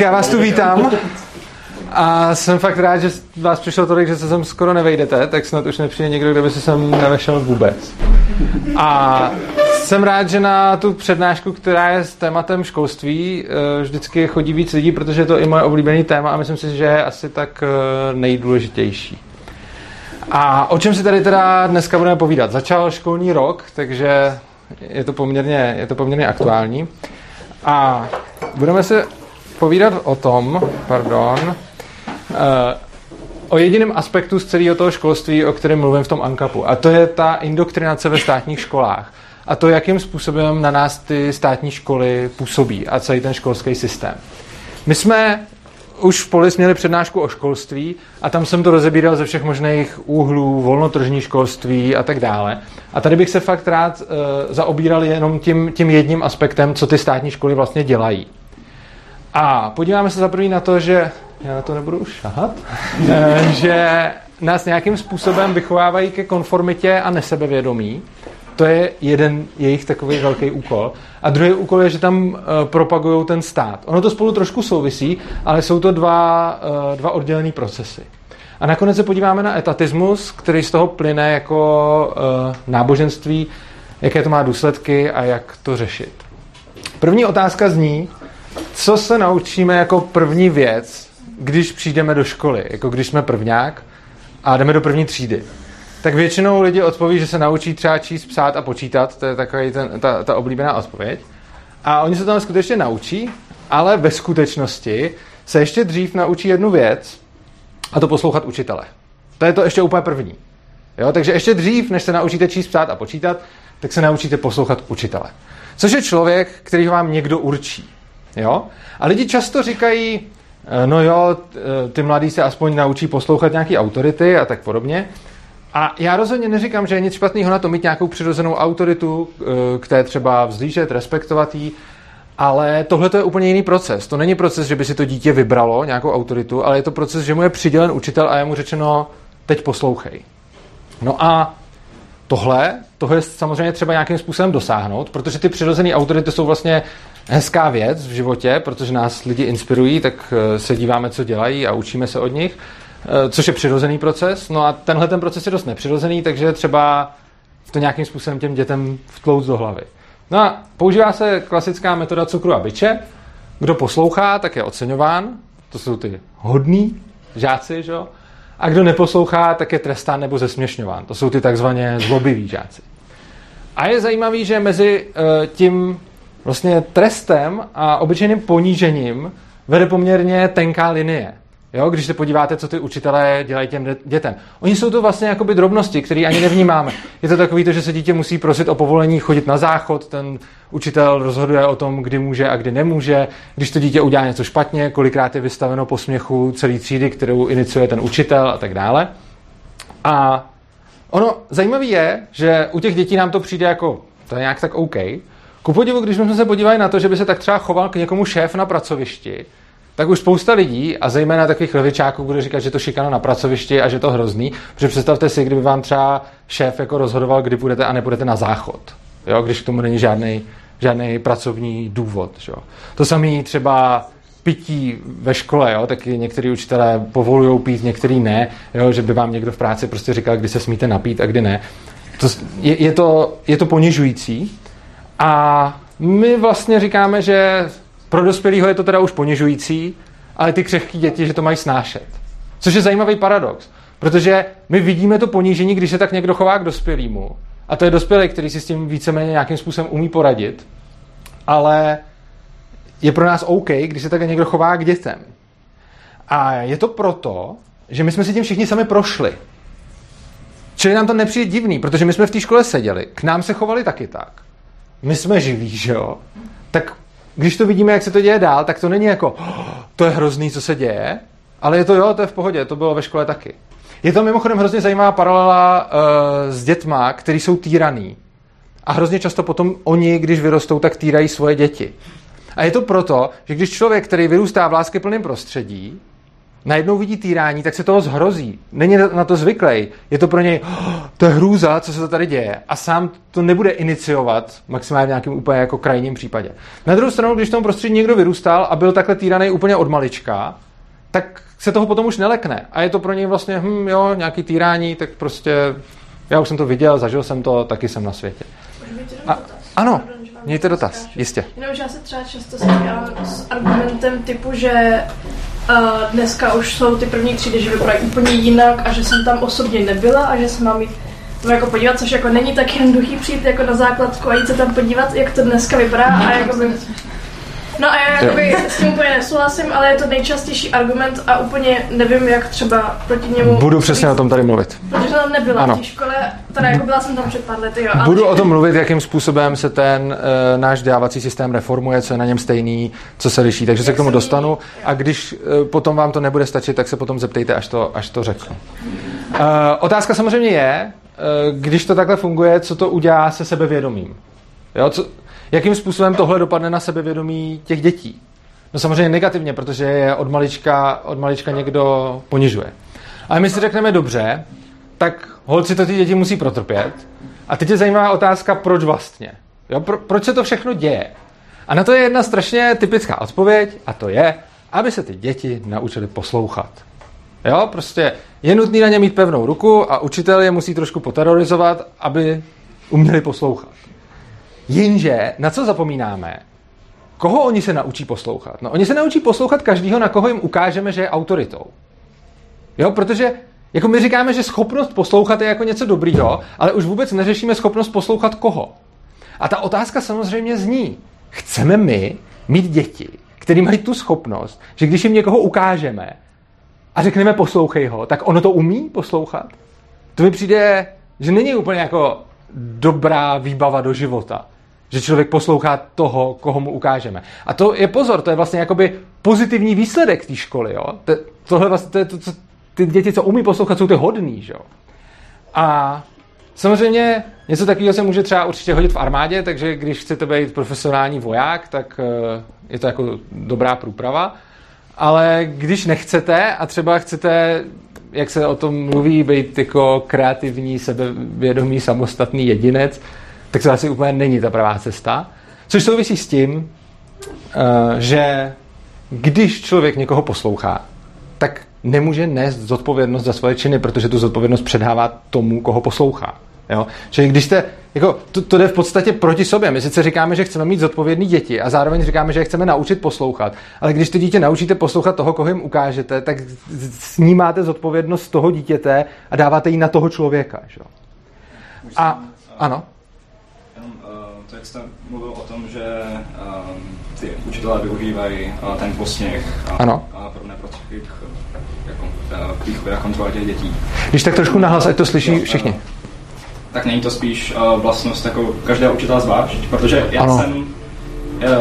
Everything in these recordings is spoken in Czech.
já vás tu vítám. A jsem fakt rád, že vás přišlo tolik, že se sem skoro nevejdete, tak snad už nepřijde někdo, kdo by se sem nevešel vůbec. A jsem rád, že na tu přednášku, která je s tématem školství, eh, vždycky chodí víc lidí, protože je to i moje oblíbený téma a myslím si, že je asi tak eh, nejdůležitější. A o čem si tady teda dneska budeme povídat? Začal školní rok, takže je to poměrně, je to poměrně aktuální. A budeme se povídat o tom, pardon, eh, o jediném aspektu z celého toho školství, o kterém mluvím v tom ANKAPu. A to je ta indoktrinace ve státních školách. A to, jakým způsobem na nás ty státní školy působí a celý ten školský systém. My jsme už v Polis měli přednášku o školství a tam jsem to rozebíral ze všech možných úhlů, volnotržní školství a tak dále. A tady bych se fakt rád uh, zaobíral jenom tím, tím jedním aspektem, co ty státní školy vlastně dělají. A podíváme se zaprvé na to, že já na to nebudu už šahat, eh, že nás nějakým způsobem vychovávají ke konformitě a nesebevědomí. To je jeden jejich takový velký úkol. A druhý úkol je, že tam uh, propagují ten stát. Ono to spolu trošku souvisí, ale jsou to dva, uh, dva oddělené procesy. A nakonec se podíváme na etatismus, který z toho plyne jako náboženství, jaké to má důsledky a jak to řešit. První otázka zní, co se naučíme jako první věc, když přijdeme do školy, jako když jsme prvňák a jdeme do první třídy. Tak většinou lidi odpoví, že se naučí třeba číst, psát a počítat, to je takový ten, ta, ta oblíbená odpověď. A oni se tam skutečně naučí, ale ve skutečnosti se ještě dřív naučí jednu věc, a to poslouchat učitele. To je to ještě úplně první. Jo? Takže ještě dřív, než se naučíte číst, psát a počítat, tak se naučíte poslouchat učitele. Což je člověk, který vám někdo určí. Jo? A lidi často říkají, eh, no jo, ty mladí se aspoň naučí poslouchat nějaký autority a tak podobně. A já rozhodně neříkám, že je nic špatného na to mít nějakou přirozenou autoritu, eh, k té třeba vzlížet, respektovat jí, ale tohle to je úplně jiný proces. To není proces, že by si to dítě vybralo nějakou autoritu, ale je to proces, že mu je přidělen učitel a je mu řečeno, teď poslouchej. No a tohle, tohle je samozřejmě třeba nějakým způsobem dosáhnout, protože ty přirozené autority jsou vlastně hezká věc v životě, protože nás lidi inspirují, tak eh, se díváme, co dělají a učíme se od nich, eh, což je přirozený proces. No a tenhle ten proces je dost nepřirozený, takže třeba to nějakým způsobem těm dětem vtlouc do hlavy. No a používá se klasická metoda cukru a byče. Kdo poslouchá, tak je oceňován. To jsou ty hodní žáci, že jo? A kdo neposlouchá, tak je trestán nebo zesměšňován. To jsou ty takzvaně zlobiví žáci. A je zajímavý, že mezi uh, tím vlastně trestem a obyčejným ponížením vede poměrně tenká linie. Jo, když se podíváte, co ty učitelé dělají těm dětem. Oni jsou to vlastně jakoby drobnosti, které ani nevnímáme. Je to takový to, že se dítě musí prosit o povolení chodit na záchod, ten učitel rozhoduje o tom, kdy může a kdy nemůže. Když to dítě udělá něco špatně, kolikrát je vystaveno po směchu celý třídy, kterou iniciuje ten učitel a tak dále. A ono zajímavé je, že u těch dětí nám to přijde jako, to je nějak tak OK. Ku podivu, když jsme se podívali na to, že by se tak třeba choval k někomu šéf na pracovišti, tak už spousta lidí, a zejména takových levičáků, bude říkat, že to šikana na pracovišti a že to hrozný, protože představte si, kdyby vám třeba šéf jako rozhodoval, kdy budete a nebudete na záchod, jo, když k tomu není žádný, žádný pracovní důvod. Jo. To samé třeba pití ve škole, jo, taky některý učitelé povolují pít, některý ne, jo, že by vám někdo v práci prostě říkal, kdy se smíte napít a kdy ne. To, je, je, to, je to ponižující a my vlastně říkáme, že pro dospělého je to teda už ponižující, ale ty křehké děti, že to mají snášet. Což je zajímavý paradox, protože my vidíme to ponížení, když se tak někdo chová k dospělému. A to je dospělý, který si s tím víceméně nějakým způsobem umí poradit. Ale je pro nás OK, když se tak někdo chová k dětem. A je to proto, že my jsme si tím všichni sami prošli. Čili nám to nepřijde divný, protože my jsme v té škole seděli, k nám se chovali taky tak. My jsme živí, že jo? Tak když to vidíme, jak se to děje dál, tak to není jako, oh, to je hrozný, co se děje, ale je to jo, to je v pohodě, to bylo ve škole taky. Je to mimochodem hrozně zajímavá paralela uh, s dětma, který jsou týraný. A hrozně často potom oni, když vyrostou, tak týrají svoje děti. A je to proto, že když člověk, který vyrůstá v láskyplném prostředí, najednou vidí týrání, tak se toho zhrozí. Není na to zvyklý. Je to pro něj, oh, to je hrůza, co se to tady děje. A sám to nebude iniciovat, maximálně v nějakém úplně jako krajním případě. Na druhou stranu, když v tom prostředí někdo vyrůstal a byl takhle týraný úplně od malička, tak se toho potom už nelekne. A je to pro něj vlastně, hm, jo, nějaký týrání, tak prostě, já už jsem to viděl, zažil jsem to, taky jsem na světě. A, ano, mějte dotaz, jistě. Jenom, že já se třeba často setkávám s argumentem typu, že uh, dneska už jsou ty první třídy, že vypadají úplně jinak a že jsem tam osobně nebyla a že se mám jít no, jako podívat, což jako není tak jednoduchý přijít jako na základku a jít se tam podívat, jak to dneska vypadá a jako by No a já jakoby s tím úplně nesouhlasím, ale je to nejčastější argument a úplně nevím, jak třeba proti němu... Budu přesně o tom tady mluvit. Protože jsem tam nebyla ano. v té škole, teda jako byla jsem tam před pár lety, jo. Ale... Budu o tom mluvit, jakým způsobem se ten uh, náš dávací systém reformuje, co je na něm stejný, co se liší, takže jak se k tomu dostanu a když uh, potom vám to nebude stačit, tak se potom zeptejte, až to, až to řeknu. Uh, otázka samozřejmě je, uh, když to takhle funguje, co to udělá se sebevědomím. Jo, co, Jakým způsobem tohle dopadne na sebevědomí těch dětí? No samozřejmě negativně, protože je od malička, od malička někdo ponižuje. Ale my si řekneme dobře, tak holci to ty děti musí protrpět. A teď je zajímavá otázka, proč vlastně? Jo, pro, proč se to všechno děje? A na to je jedna strašně typická odpověď, a to je, aby se ty děti naučily poslouchat. Jo, prostě je nutný na ně mít pevnou ruku a učitel je musí trošku poterorizovat, aby uměli poslouchat. Jenže na co zapomínáme? Koho oni se naučí poslouchat? No, oni se naučí poslouchat každýho, na koho jim ukážeme, že je autoritou. Jo, protože jako my říkáme, že schopnost poslouchat je jako něco dobrýho, ale už vůbec neřešíme schopnost poslouchat koho. A ta otázka samozřejmě zní, chceme my mít děti, které mají tu schopnost, že když jim někoho ukážeme a řekneme poslouchej ho, tak ono to umí poslouchat? To mi přijde, že není úplně jako dobrá výbava do života. Že člověk poslouchá toho, koho mu ukážeme. A to je pozor, to je vlastně jakoby pozitivní výsledek té školy. Jo? To, tohle vlastně, to je to, co, ty děti, co umí poslouchat, jsou ty hodný. Že? A samozřejmě něco takového se může třeba určitě hodit v armádě, takže když chcete být profesionální voják, tak eh, je to jako dobrá průprava. Ale když nechcete a třeba chcete, jak se o tom mluví, být jako kreativní, sebevědomý, samostatný jedinec, tak to asi úplně není ta pravá cesta. Což souvisí s tím, eh, že když člověk někoho poslouchá, tak nemůže nést zodpovědnost za svoje činy, protože tu zodpovědnost předává tomu, koho poslouchá. Jo? Čili když jste, jako, to, to jde v podstatě proti sobě. My sice říkáme, že chceme mít zodpovědný děti a zároveň říkáme, že je chceme naučit poslouchat, ale když ty dítě naučíte poslouchat toho, koho jim ukážete, tak snímáte zodpovědnost toho dítěte a dáváte ji na toho člověka. Že? A ano jak jste mluvil o tom, že um, ty učitelé využívají uh, ten posměch a, ano. a podobné prostředky k, jako, k výchově a kontrole těch dětí. Když tak trošku nahlas, ať to slyší no, všichni. Tak není to spíš uh, vlastnost jako každého učitele zvlášť, protože já ano. jsem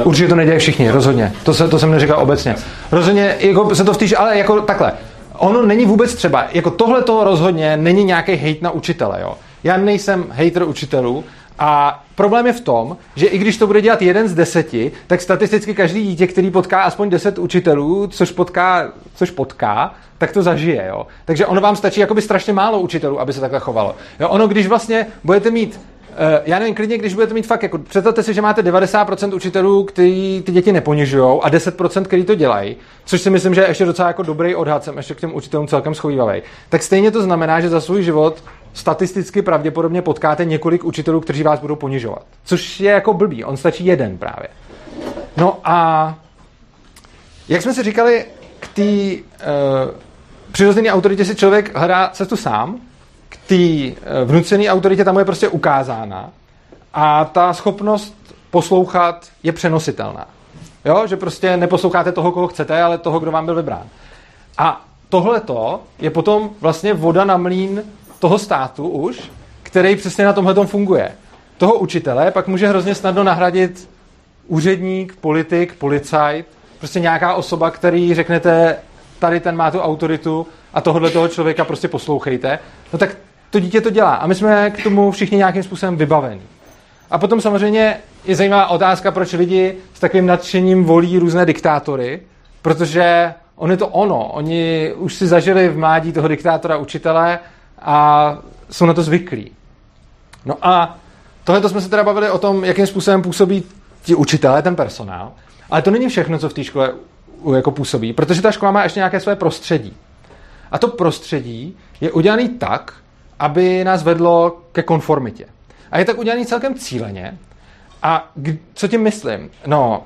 Určitě to neděje všichni, rozhodně. To, se, to jsem neříkal obecně. Rozhodně jako se to vtýž, ale jako takhle. Ono není vůbec třeba, jako tohle to rozhodně není nějaký hate na učitele, jo. Já nejsem hater učitelů, a problém je v tom, že i když to bude dělat jeden z deseti, tak statisticky každý dítě, který potká aspoň deset učitelů, což potká, což potká, tak to zažije. Jo? Takže ono vám stačí jakoby strašně málo učitelů, aby se takhle chovalo. Jo? Ono, když vlastně budete mít Uh, já nevím, klidně, když budete mít fakt, jako představte si, že máte 90% učitelů, kteří ty děti neponižují a 10%, kteří to dělají, což si myslím, že je ještě docela jako dobrý odhad, jsem ještě k těm učitelům celkem schovývavý. Tak stejně to znamená, že za svůj život statisticky pravděpodobně potkáte několik učitelů, kteří vás budou ponižovat. Což je jako blbý, on stačí jeden právě. No a jak jsme si říkali, k té uh, přirozené autoritě si člověk hledá cestu sám, k té uh, vnucené autoritě tam je prostě ukázána a ta schopnost poslouchat je přenositelná. Jo, že prostě neposloucháte toho, koho chcete, ale toho, kdo vám byl vybrán. A tohle je potom vlastně voda na mlín toho státu už, který přesně na tomhle funguje. Toho učitele pak může hrozně snadno nahradit úředník, politik, policajt, prostě nějaká osoba, který řeknete, tady ten má tu autoritu a tohohle toho člověka prostě poslouchejte, no tak to dítě to dělá. A my jsme k tomu všichni nějakým způsobem vybavení. A potom samozřejmě je zajímavá otázka, proč lidi s takovým nadšením volí různé diktátory, protože on je to ono. Oni už si zažili v mládí toho diktátora učitele a jsou na to zvyklí. No a tohle jsme se teda bavili o tom, jakým způsobem působí ti učitelé, ten personál. Ale to není všechno, co v té škole jako působí, protože ta škola má ještě nějaké své prostředí. A to prostředí je udělané tak, aby nás vedlo ke konformitě. A je tak udělaný celkem cíleně. A co tím myslím? No,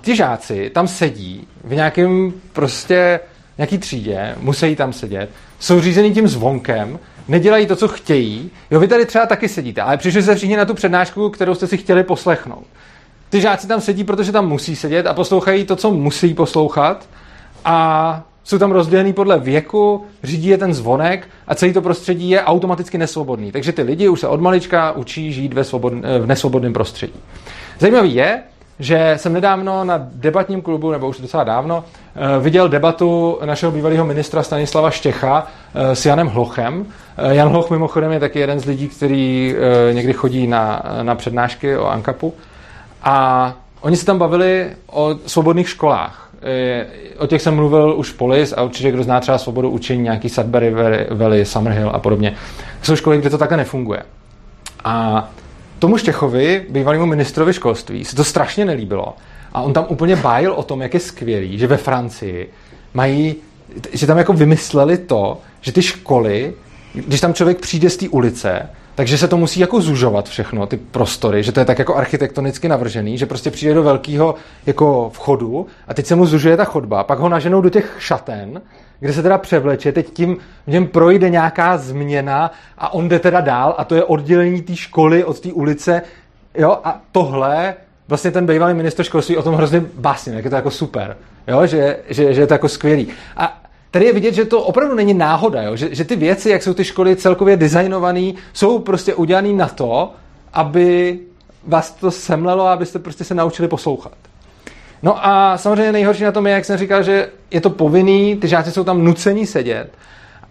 ti žáci tam sedí v nějakém prostě nějaký třídě, musí tam sedět, jsou řízený tím zvonkem, nedělají to, co chtějí. Jo, vy tady třeba taky sedíte, ale přišli se všichni na tu přednášku, kterou jste si chtěli poslechnout. Ty žáci tam sedí, protože tam musí sedět a poslouchají to, co musí poslouchat a jsou tam rozdělený podle věku, řídí je ten zvonek a celý to prostředí je automaticky nesvobodný. Takže ty lidi už se od malička učí žít ve svobodn, v nesvobodném prostředí. Zajímavý je, že jsem nedávno na debatním klubu, nebo už docela dávno, eh, viděl debatu našeho bývalého ministra Stanislava Štěcha eh, s Janem Hlochem. Eh, Jan Hloch mimochodem je taky jeden z lidí, který někdy chodí na, na přednášky o ANKAPu. A oni se tam bavili o svobodných školách. O těch jsem mluvil už Polis a určitě kdo zná třeba svobodu učení, nějaký Sudbury Valley, Summerhill a podobně. Jsou školy, kde to takhle nefunguje. A tomu Štěchovi, bývalému ministrovi školství, se to strašně nelíbilo. A on tam úplně bájil o tom, jak je skvělý, že ve Francii mají, že tam jako vymysleli to, že ty školy, když tam člověk přijde z té ulice, takže se to musí jako zužovat všechno, ty prostory, že to je tak jako architektonicky navržený, že prostě přijde do velkého jako vchodu a teď se mu zužuje ta chodba, pak ho naženou do těch šaten, kde se teda převleče, teď tím v něm projde nějaká změna a on jde teda dál a to je oddělení té školy od té ulice, jo, a tohle vlastně ten bývalý minister školství o tom hrozně básně, jak je to jako super, jo, že, že, že je to jako skvělý. A tady je vidět, že to opravdu není náhoda, jo? Že, že ty věci, jak jsou ty školy celkově designované, jsou prostě udělané na to, aby vás to semlelo a abyste prostě se naučili poslouchat. No a samozřejmě nejhorší na tom je, jak jsem říkal, že je to povinný, ty žáci jsou tam nucení sedět.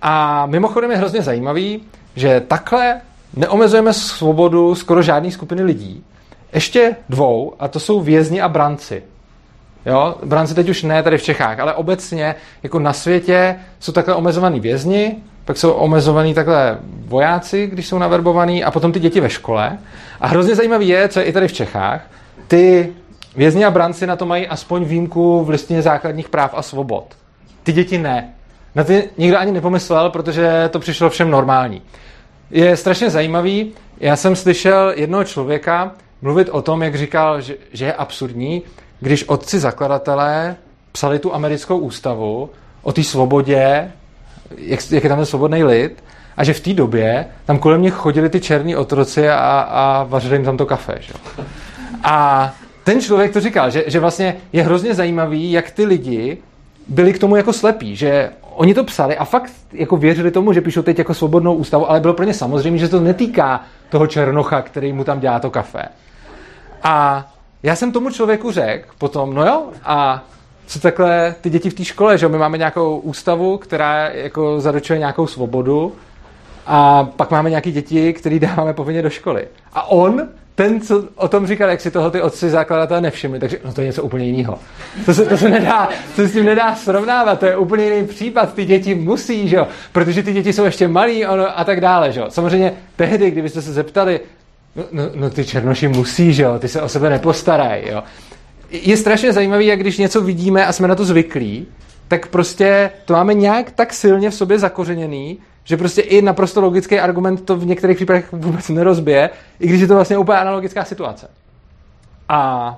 A mimochodem je hrozně zajímavý, že takhle neomezujeme svobodu skoro žádné skupiny lidí. Ještě dvou, a to jsou vězni a branci. Jo, branci teď už ne tady v Čechách, ale obecně jako na světě jsou takhle omezovaní vězni, pak jsou omezovaní takhle vojáci, když jsou naverbovaní a potom ty děti ve škole. A hrozně zajímavý je, co je i tady v Čechách, ty vězni a branci na to mají aspoň výjimku v listině základních práv a svobod. Ty děti ne. Na ty nikdo ani nepomyslel, protože to přišlo všem normální. Je strašně zajímavý, já jsem slyšel jednoho člověka mluvit o tom, jak říkal, že, že je absurdní, když otci zakladatelé psali tu americkou ústavu o té svobodě, jak, jak je tam ten svobodný lid, a že v té době tam kolem nich chodili ty černí otroci a, a vařili jim tam to kafe. Že? A ten člověk to říkal, že, že vlastně je hrozně zajímavý, jak ty lidi byli k tomu jako slepí, že oni to psali a fakt jako věřili tomu, že píšou teď jako svobodnou ústavu, ale bylo pro ně samozřejmě, že to netýká toho černocha, který mu tam dělá to kafe. A já jsem tomu člověku řekl potom, no jo, a co takhle ty děti v té škole, že my máme nějakou ústavu, která jako zaručuje nějakou svobodu a pak máme nějaké děti, které dáváme povinně do školy. A on, ten, co o tom říkal, jak si toho ty otci zakladatelé nevšimli, takže no to je něco úplně jiného. To se, to se nedá, to se s tím nedá srovnávat, to je úplně jiný případ, ty děti musí, že jo, protože ty děti jsou ještě malí ono, a tak dále, že jo. Samozřejmě tehdy, kdybyste se zeptali, No, no, no ty černoši musí, že jo, ty se o sebe nepostarají, jo. Je strašně zajímavé, jak když něco vidíme a jsme na to zvyklí, tak prostě to máme nějak tak silně v sobě zakořeněný, že prostě i naprosto logický argument to v některých případech vůbec nerozbije, i když je to vlastně úplně analogická situace. A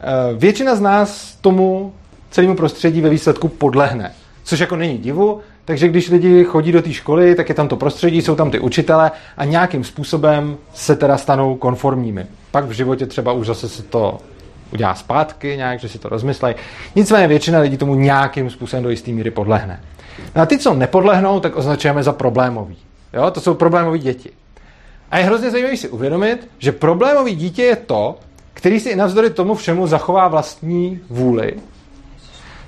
e, většina z nás tomu celému prostředí ve výsledku podlehne. Což jako není divu, takže když lidi chodí do té školy, tak je tam to prostředí, jsou tam ty učitele a nějakým způsobem se teda stanou konformními. Pak v životě třeba už zase se to udělá zpátky nějak, že si to rozmyslejí. Nicméně většina lidí tomu nějakým způsobem do jisté míry podlehne. No a ty, co nepodlehnou, tak označujeme za problémový. Jo? To jsou problémové děti. A je hrozně zajímavé si uvědomit, že problémový dítě je to, který si i navzdory tomu všemu zachová vlastní vůli,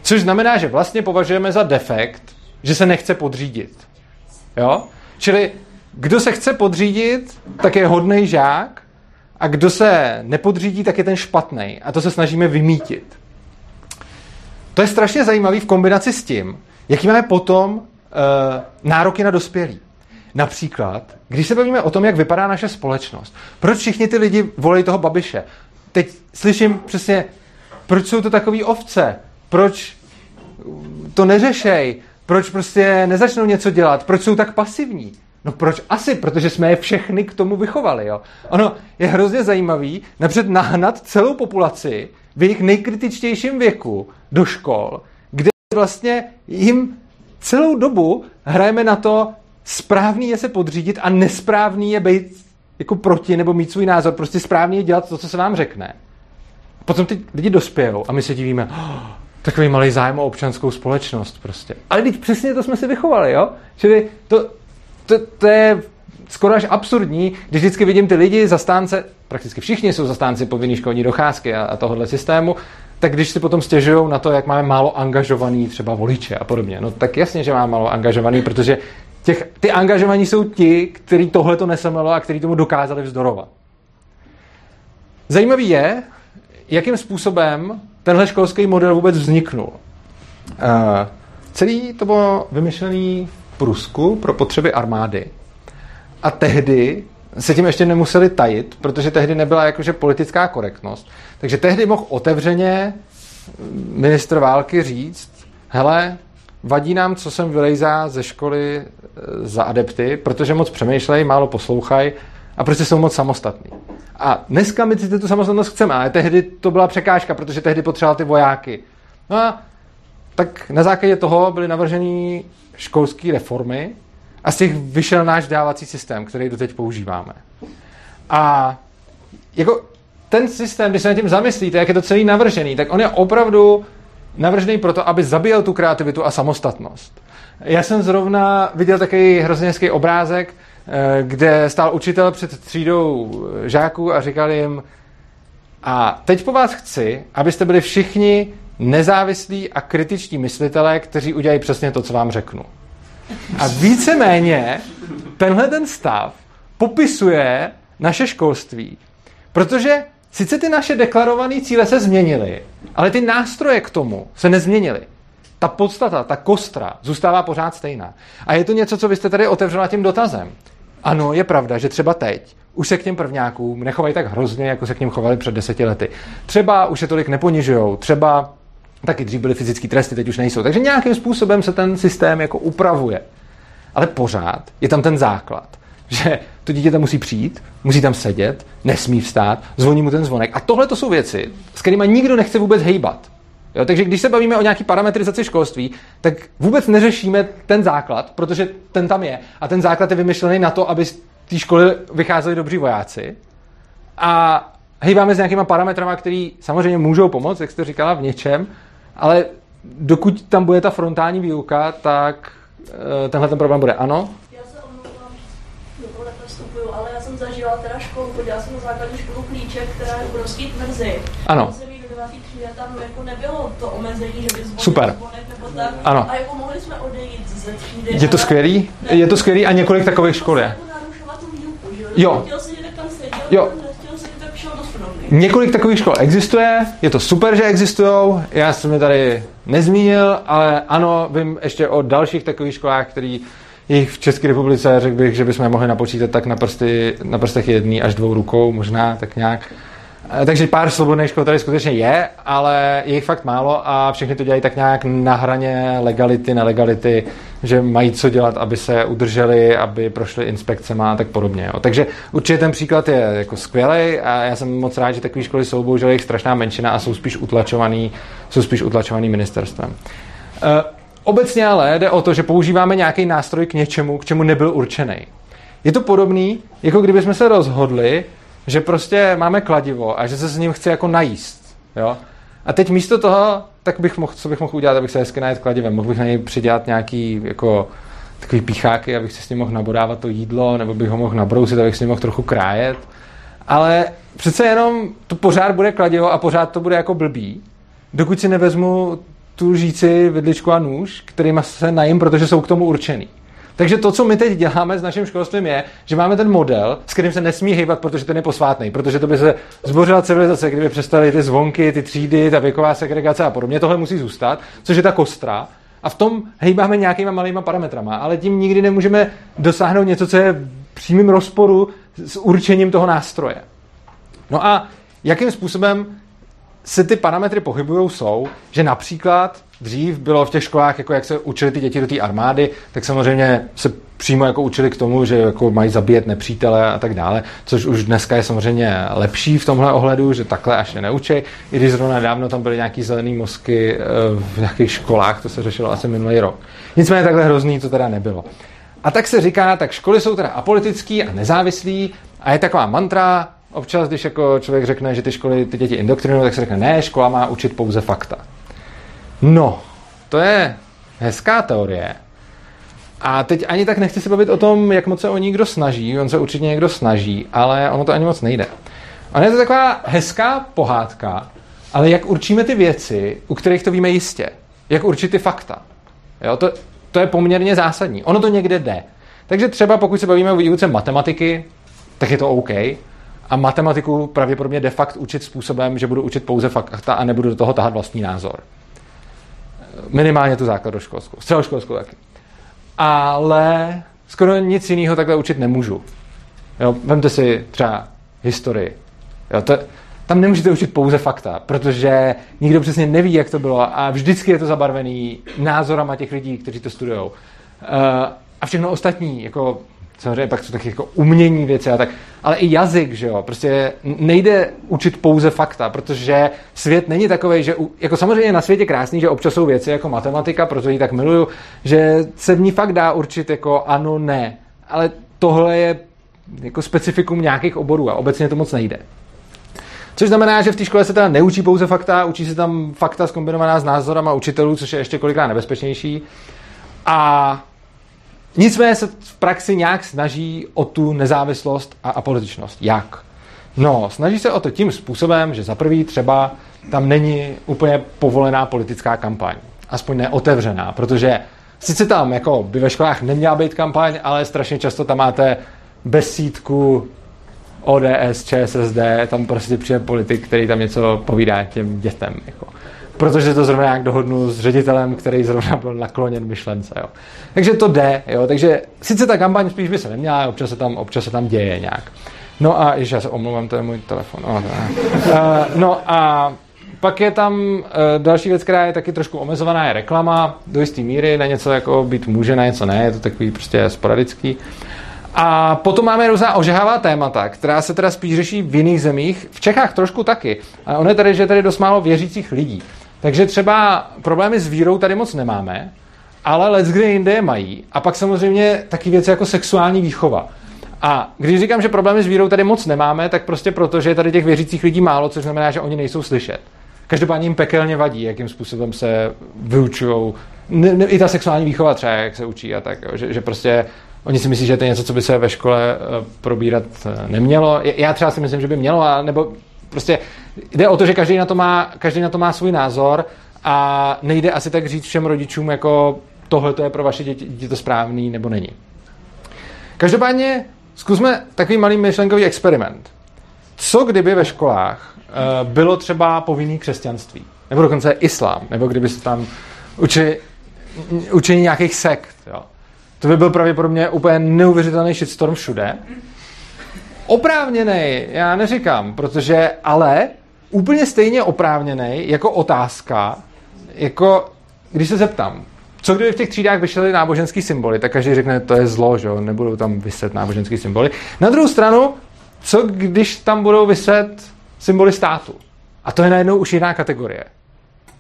což znamená, že vlastně považujeme za defekt že se nechce podřídit. Jo? Čili kdo se chce podřídit, tak je hodný žák a kdo se nepodřídí, tak je ten špatný. A to se snažíme vymítit. to je strašně zajímavé v kombinaci s tím, jaký máme potom uh, nároky na dospělí. Například, když se bavíme o tom, jak vypadá naše společnost, proč všichni ty lidi volí toho babiše? Teď slyším přesně, proč jsou to takový ovce? Proč to neřešej? Proč prostě nezačnou něco dělat? Proč jsou tak pasivní? No proč asi? Protože jsme je všechny k tomu vychovali. Jo? Ono je hrozně zajímavý napřed nahnat celou populaci v jejich nejkritičtějším věku do škol, kde vlastně jim celou dobu hrajeme na to, správný je se podřídit a nesprávný je být jako proti nebo mít svůj názor. Prostě správný je dělat to, co se vám řekne. Potom ty lidi dospějou a my se divíme, oh, takový malý zájem o občanskou společnost prostě. Ale teď přesně to jsme si vychovali, jo? Čili to, to, to je skoro až absurdní, když vždycky vidím ty lidi, zastánce, prakticky všichni jsou zastánci povinné školní docházky a, a tohohle systému, tak když si potom stěžují na to, jak máme málo angažovaný třeba voliče a podobně, no tak jasně, že máme málo angažovaný, protože těch, ty angažovaní jsou ti, kteří tohle to nesemlelo a kteří tomu dokázali vzdorovat. Zajímavý je, jakým způsobem tenhle školský model vůbec vzniknul. Uh, celý to bylo vymyšlený v Prusku pro potřeby armády. A tehdy se tím ještě nemuseli tajit, protože tehdy nebyla jakože politická korektnost. Takže tehdy mohl otevřeně ministr války říct, hele, vadí nám, co sem vylejzá ze školy e, za adepty, protože moc přemýšlej, málo poslouchají a prostě jsou moc samostatní. A dneska my si tu samostatnost chceme, ale tehdy to byla překážka, protože tehdy potřeboval ty vojáky. No a tak na základě toho byly navrženy školské reformy a z těch vyšel náš dávací systém, který doteď používáme. A jako ten systém, když se nad tím zamyslíte, jak je to celý navržený, tak on je opravdu navržený proto, aby zabíjel tu kreativitu a samostatnost. Já jsem zrovna viděl takový hrozně hezký obrázek, kde stál učitel před třídou žáků a říkal jim, a teď po vás chci, abyste byli všichni nezávislí a kritičtí myslitelé, kteří udělají přesně to, co vám řeknu. A víceméně tenhle ten stav popisuje naše školství, protože sice ty naše deklarované cíle se změnily, ale ty nástroje k tomu se nezměnily. Ta podstata, ta kostra zůstává pořád stejná. A je to něco, co vy jste tady otevřela tím dotazem. Ano, je pravda, že třeba teď už se k těm prvňákům nechovají tak hrozně, jako se k něm chovali před deseti lety. Třeba už je tolik neponižujou, třeba taky dřív byly fyzické tresty, teď už nejsou. Takže nějakým způsobem se ten systém jako upravuje. Ale pořád je tam ten základ, že to dítě tam musí přijít, musí tam sedět, nesmí vstát, zvoní mu ten zvonek. A tohle to jsou věci, s kterými nikdo nechce vůbec hejbat. Jo, takže když se bavíme o nějaký parametrizaci školství, tak vůbec neřešíme ten základ, protože ten tam je. A ten základ je vymyšlený na to, aby z té školy vycházeli dobří vojáci. A hejbáme s nějakýma parametrama, které samozřejmě můžou pomoct, jak jste říkala, v něčem, ale dokud tam bude ta frontální výuka, tak uh, tenhle ten problém bude. Ano? Já se omlouvám, do toho nepostupuju, ale já jsem zažila teda školu, chodila jsem na základní školu Klíček, která je obrovský tvrzi. Ano. Tam jako nebylo to omezení, že by Super. nebo tak. Ano. A jako mohli jsme odejít ze třídy. Je to skvělý? Je to skvělý a několik takových škol je. Jako Jo. Jo. Několik takových škol existuje, je to super, že existují, já jsem je tady nezmínil, ale ano, vím ještě o dalších takových školách, který jich v České republice, řekl bych, že bychom mohli napočítat tak na, prsty, na prstech jedný až dvou rukou, možná tak nějak. Eh, Takže pár svobodných škol tady skutečně je, ale je jich fakt málo a všechny to dělají tak nějak na hraně legality, nelegality, že mají co dělat, aby se udrželi, aby prošli inspekcema a tak podobně. Jo. Takže určitě ten příklad je jako skvělý a já jsem moc rád, že takové školy jsou, bohužel je jich strašná menšina a jsou spíš utlačovaný, jsou spíš utlačovaný ministerstvem. E, obecně ale jde o to, že používáme nějaký nástroj k něčemu, k čemu nebyl určený. Je to podobný, jako kdybychom se rozhodli, že prostě máme kladivo a že se s ním chci jako najíst. Jo? A teď místo toho, tak bych mohl, co bych mohl udělat, abych se hezky najet kladivem. Mohl bych na něj přidělat nějaký jako takový pícháky, abych si s ním mohl nabodávat to jídlo, nebo bych ho mohl nabrousit, abych s ním mohl trochu krájet. Ale přece jenom to pořád bude kladivo a pořád to bude jako blbý, dokud si nevezmu tu lžíci, vidličku a nůž, kterýma se najím, protože jsou k tomu určený. Takže to, co my teď děláme s naším školstvím, je, že máme ten model, s kterým se nesmí hýbat, protože ten je posvátný, protože to by se zbořila civilizace, kdyby přestaly ty zvonky, ty třídy, ta věková segregace a podobně. Tohle musí zůstat, což je ta kostra. A v tom hejbáme nějakýma malýma parametrama, ale tím nikdy nemůžeme dosáhnout něco, co je v přímém rozporu s určením toho nástroje. No a jakým způsobem se ty parametry pohybují, jsou, že například dřív bylo v těch školách, jako jak se učili ty děti do té armády, tak samozřejmě se přímo jako učili k tomu, že jako mají zabíjet nepřítele a tak dále, což už dneska je samozřejmě lepší v tomhle ohledu, že takhle až se neučí, i když zrovna dávno tam byly nějaký zelený mozky eh, v nějakých školách, to se řešilo asi minulý rok. Nicméně takhle hrozný to teda nebylo. A tak se říká, tak školy jsou teda apolitický a nezávislý a je taková mantra, občas, když jako člověk řekne, že ty školy ty děti indoktrinují, tak se řekne, ne, škola má učit pouze fakta. No, to je hezká teorie. A teď ani tak nechci se bavit o tom, jak moc se o ní kdo snaží, on se určitě někdo snaží, ale ono to ani moc nejde. A je to taková hezká pohádka, ale jak určíme ty věci, u kterých to víme jistě? Jak určit ty fakta? Jo, to, to je poměrně zásadní. Ono to někde jde. Takže třeba pokud se bavíme o výuce matematiky, tak je to OK. A matematiku pravděpodobně de facto učit způsobem, že budu učit pouze fakta a nebudu do toho tahat vlastní názor. Minimálně tu základoškolskou, středoškolskou taky. Ale skoro nic jiného takhle učit nemůžu. Jo, vemte si třeba historii. Jo, to, tam nemůžete učit pouze fakta, protože nikdo přesně neví, jak to bylo a vždycky je to zabarvený názorama těch lidí, kteří to studují. Uh, a všechno ostatní, jako samozřejmě pak jsou taky jako umění věci a tak, ale i jazyk, že jo, prostě nejde učit pouze fakta, protože svět není takový, že, jako samozřejmě na světě krásný, že občas jsou věci jako matematika, proto ji tak miluju, že se v ní fakt dá určit jako ano, ne, ale tohle je jako specifikum nějakých oborů a obecně to moc nejde. Což znamená, že v té škole se teda neučí pouze fakta, učí se tam fakta zkombinovaná s názorama učitelů, což je ještě kolikrát nebezpečnější. A Nicméně se v praxi nějak snaží o tu nezávislost a apolitičnost. Jak? No, snaží se o to tím způsobem, že za prvý třeba tam není úplně povolená politická kampaň. Aspoň neotevřená, protože sice tam jako by ve školách neměla být kampaň, ale strašně často tam máte besídku ODS, ČSSD, tam prostě přijde politik, který tam něco povídá těm dětem. Jako protože to zrovna nějak dohodnu s ředitelem, který zrovna byl nakloněn myšlence. Jo. Takže to jde, jo. takže sice ta kampaň spíš by se neměla, občas se tam, občas se tam děje nějak. No a, ještě já se omlouvám, to je můj telefon. No, uh, no a pak je tam uh, další věc, která je taky trošku omezovaná, je reklama do jisté míry, na něco jako být může, na něco ne, je to takový prostě sporadický. A potom máme různá ožehavá témata, která se teda spíš řeší v jiných zemích, v Čechách trošku taky. A ono je tady, že je tady dost málo věřících lidí. Takže třeba problémy s vírou tady moc nemáme, ale let kde jinde je mají. A pak samozřejmě taky věci jako sexuální výchova. A když říkám, že problémy s vírou tady moc nemáme, tak prostě proto, že je tady těch věřících lidí málo, což znamená, že oni nejsou slyšet. Každopádně jim pekelně vadí, jakým způsobem se vyučují. I ta sexuální výchova třeba, jak se učí a tak, jo, že, že prostě oni si myslí, že to je něco, co by se ve škole eh, probírat eh, nemělo. Já třeba si myslím, že by mělo, a nebo prostě jde o to, že každý na to má, každý na to má svůj názor a nejde asi tak říct všem rodičům, jako tohle to je pro vaše děti, děti to správný nebo není. Každopádně zkusme takový malý myšlenkový experiment. Co kdyby ve školách uh, bylo třeba povinný křesťanství? Nebo dokonce islám? Nebo kdyby se tam učili, učení nějakých sekt? Jo? To by byl pravděpodobně úplně neuvěřitelný shitstorm všude. Oprávněný, já neříkám, protože ale úplně stejně oprávněný jako otázka, jako když se zeptám, co kdyby v těch třídách vyšly náboženský symboly, tak každý řekne, to je zlo, že jo, nebudou tam vyset náboženský symboly. Na druhou stranu, co když tam budou vyset symboly státu? A to je najednou už jiná kategorie.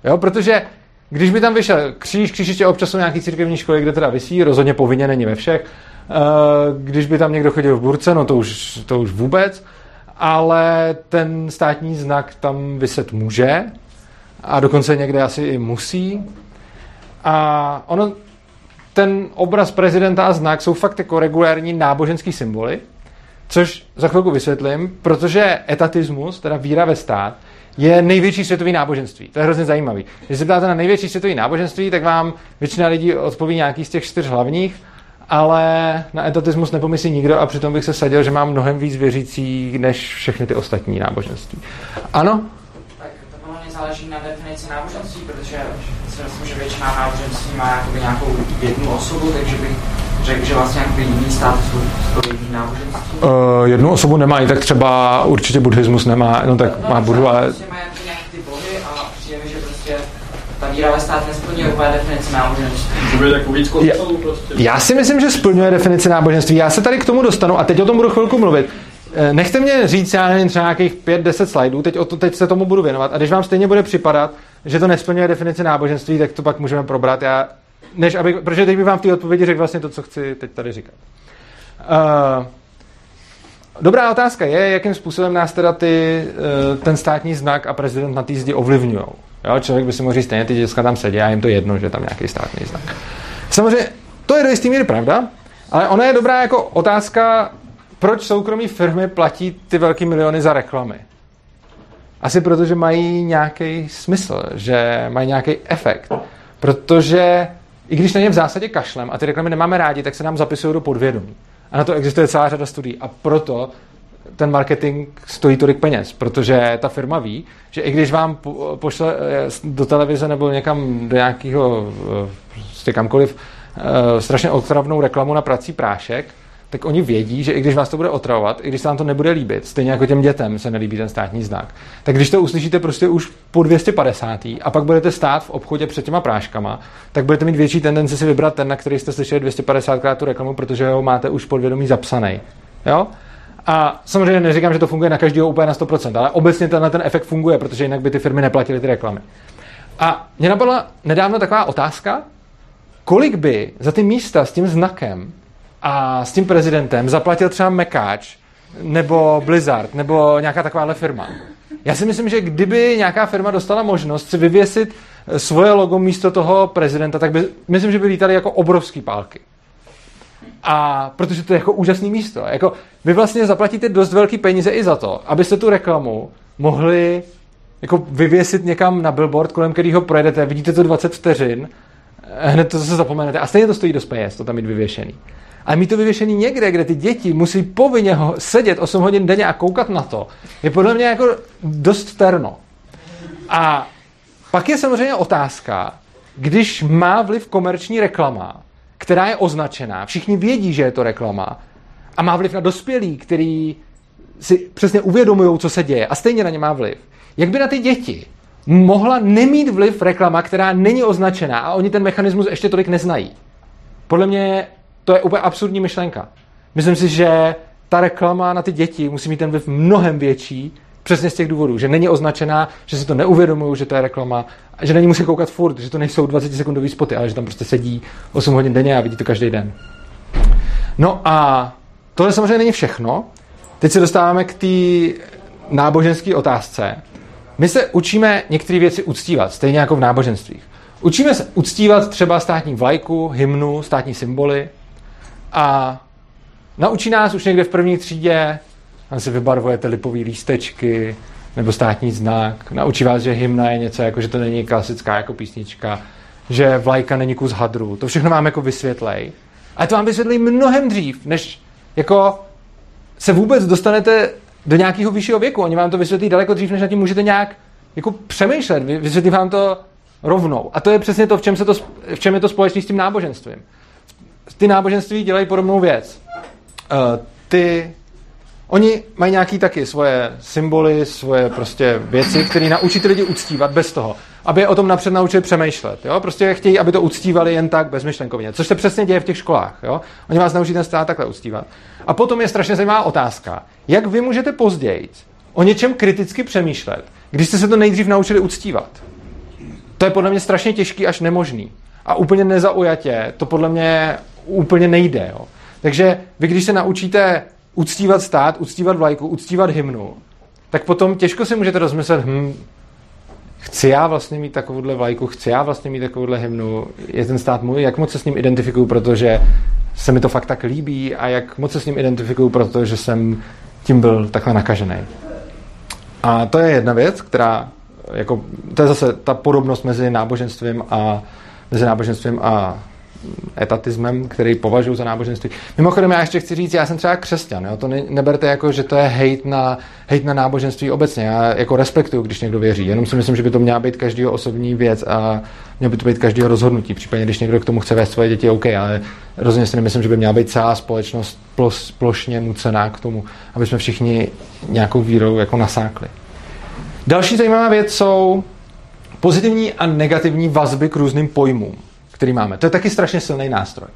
Jo, protože když by tam vyšel kříž, kříž ještě občas jsou nějaký církevní školy, kde teda vysí, rozhodně povinně není ve všech. Eh, když by tam někdo chodil v burce, no to už, to už vůbec ale ten státní znak tam vyset může a dokonce někde asi i musí. A ono, ten obraz prezidenta a znak jsou fakt jako regulární náboženský symboly, což za chvilku vysvětlím, protože etatismus, teda víra ve stát, je největší světový náboženství. To je hrozně zajímavý. Když se ptáte na největší světový náboženství, tak vám většina lidí odpoví nějaký z těch čtyř hlavních ale na etatismus nepomyslí nikdo a přitom bych se sadil, že mám mnohem víc věřících než všechny ty ostatní náboženství. Ano? Tak to podle mě záleží na definici náboženství, protože si myslím, že většina náboženství má jakoby nějakou jednu osobu, takže bych řekl, že vlastně jakoby jiný stát jsou náboženství. Uh, jednu osobu nemají, tak třeba určitě buddhismus nemá, no tak No, má budu, ale Prostě mají jako nějaký ty bohy a přijde mi, že prostě ta víra ve stát nesplňuje úplně definici náboženství. To bude víc kostelů prostě. Já si myslím, že splňuje definici náboženství. Já se tady k tomu dostanu a teď o tom budu chvilku mluvit. Eh, Nechte mě říct, já nevím, třeba nějakých 5-10 slajdů, teď, o to, teď se tomu budu věnovat. A když vám stejně bude připadat, že to nesplňuje definici náboženství, tak to pak můžeme probrat. Já, než aby, protože teď bych vám v té odpovědi řekl vlastně to, co chci teď tady říkat. Uh, dobrá otázka je, jakým způsobem nás teda ty, eh, ten státní znak a prezident na té zdi ovlivňují. Jo, člověk by si mohl říct, stejně ty děcka tam sedí a jim to jedno, že tam nějaký státní znak. Samozřejmě, to je do jistý míry pravda, ale ona je dobrá jako otázka, proč soukromí firmy platí ty velké miliony za reklamy. Asi proto, že mají nějaký smysl, že mají nějaký efekt. Protože i když na ně v zásadě kašlem a ty reklamy nemáme rádi, tak se nám zapisují do podvědomí. A na to existuje celá řada studií. A proto ten marketing stojí tolik peněz, protože ta firma ví, že i když vám po- pošle eh, do televize nebo někam do nějakého, eh, prostě kamkoliv, eh, strašně otravnou reklamu na prací prášek, tak oni vědí, že i když vás to bude otravovat, i když se vám to nebude líbit, stejně jako těm dětem se nelíbí ten státní znak, tak když to uslyšíte prostě už po 250. a pak budete stát v obchodě před těma práškama, tak budete mít větší tendenci si vybrat ten, na který jste slyšeli 250 krát tu reklamu, protože ho máte už podvědomí zapsaný. Jo? A samozřejmě neříkám, že to funguje na každého úplně na 100%, ale obecně tenhle ten efekt funguje, protože jinak by ty firmy neplatily ty reklamy. A mě napadla nedávno taková otázka, kolik by za ty místa s tím znakem a s tím prezidentem zaplatil třeba Mekáč nebo Blizzard nebo nějaká takováhle firma. Já si myslím, že kdyby nějaká firma dostala možnost si vyvěsit svoje logo místo toho prezidenta, tak by, myslím, že by lítali jako obrovský pálky. A protože to je jako úžasné místo. Jako, vy vlastně zaplatíte dost velký peníze i za to, abyste tu reklamu mohli jako vyvěsit někam na billboard, kolem kterého projedete, vidíte to 20 vteřin, hned to zase zapomenete. A stejně to stojí dost peněz, to tam mít vyvěšený. Ale mít to vyvěšený někde, kde ty děti musí povinně ho sedět 8 hodin denně a koukat na to, je podle mě jako dost terno. A pak je samozřejmě otázka, když má vliv komerční reklama, která je označená, všichni vědí, že je to reklama, a má vliv na dospělí, který si přesně uvědomují, co se děje, a stejně na ně má vliv. Jak by na ty děti mohla nemít vliv reklama, která není označená a oni ten mechanismus ještě tolik neznají? Podle mě to je úplně absurdní myšlenka. Myslím si, že ta reklama na ty děti musí mít ten vliv mnohem větší, přesně z těch důvodů, že není označená, že si to neuvědomují, že to je reklama, že na ní musí koukat furt, že to nejsou 20 sekundový spoty, ale že tam prostě sedí 8 hodin denně a vidí to každý den. No a tohle samozřejmě není všechno. Teď se dostáváme k té náboženské otázce. My se učíme některé věci uctívat, stejně jako v náboženstvích. Učíme se uctívat třeba státní vlajku, hymnu, státní symboly a naučí nás už někde v první třídě, tam si vybarvujete lipový lístečky nebo státní znak. Naučí vás, že hymna je něco jako, že to není klasická jako písnička, že vlajka není kus hadru. To všechno vám jako vysvětlej. Ale to vám vysvětlí mnohem dřív, než jako se vůbec dostanete do nějakého vyššího věku. Oni vám to vysvětlí daleko dřív, než na tím můžete nějak jako přemýšlet. Vy- Vysvětlí vám to rovnou. A to je přesně to, v čem, se to, v čem je to společné s tím náboženstvím. Ty náboženství dělají podobnou věc. Uh, ty Oni mají nějaký taky svoje symboly, svoje prostě věci, které naučí ty lidi uctívat bez toho, aby je o tom napřed naučili přemýšlet. Jo? Prostě chtějí, aby to uctívali jen tak bezmyšlenkovně, což se přesně děje v těch školách. Jo? Oni vás naučí ten stát takhle uctívat. A potom je strašně zajímavá otázka, jak vy můžete později o něčem kriticky přemýšlet, když jste se to nejdřív naučili uctívat. To je podle mě strašně těžký až nemožný. A úplně nezaujatě, to podle mě úplně nejde. Jo? Takže vy, když se naučíte uctívat stát, uctívat vlajku, uctívat hymnu, tak potom těžko si můžete rozmyslet, hm, chci já vlastně mít takovouhle vlajku, chci já vlastně mít takovouhle hymnu, je ten stát můj, jak moc se s ním identifikuju, protože se mi to fakt tak líbí a jak moc se s ním identifikuju, protože jsem tím byl takhle nakažený. A to je jedna věc, která, jako, to je zase ta podobnost mezi náboženstvím a, mezi náboženstvím a etatismem, který považuji za náboženství. Mimochodem, já ještě chci říct, já jsem třeba křesťan, jo? to ne, neberte jako, že to je hejt na, hejt na náboženství obecně. Já jako respektuju, když někdo věří, jenom si myslím, že by to měla být každého osobní věc a mělo by to být každého rozhodnutí. Případně, když někdo k tomu chce vést svoje děti, OK, ale rozhodně si nemyslím, že by měla být celá společnost plos, plošně nucená k tomu, aby jsme všichni nějakou vírou jako nasákli. Další zajímavá věc jsou pozitivní a negativní vazby k různým pojmům, který máme. To je taky strašně silný nástroj.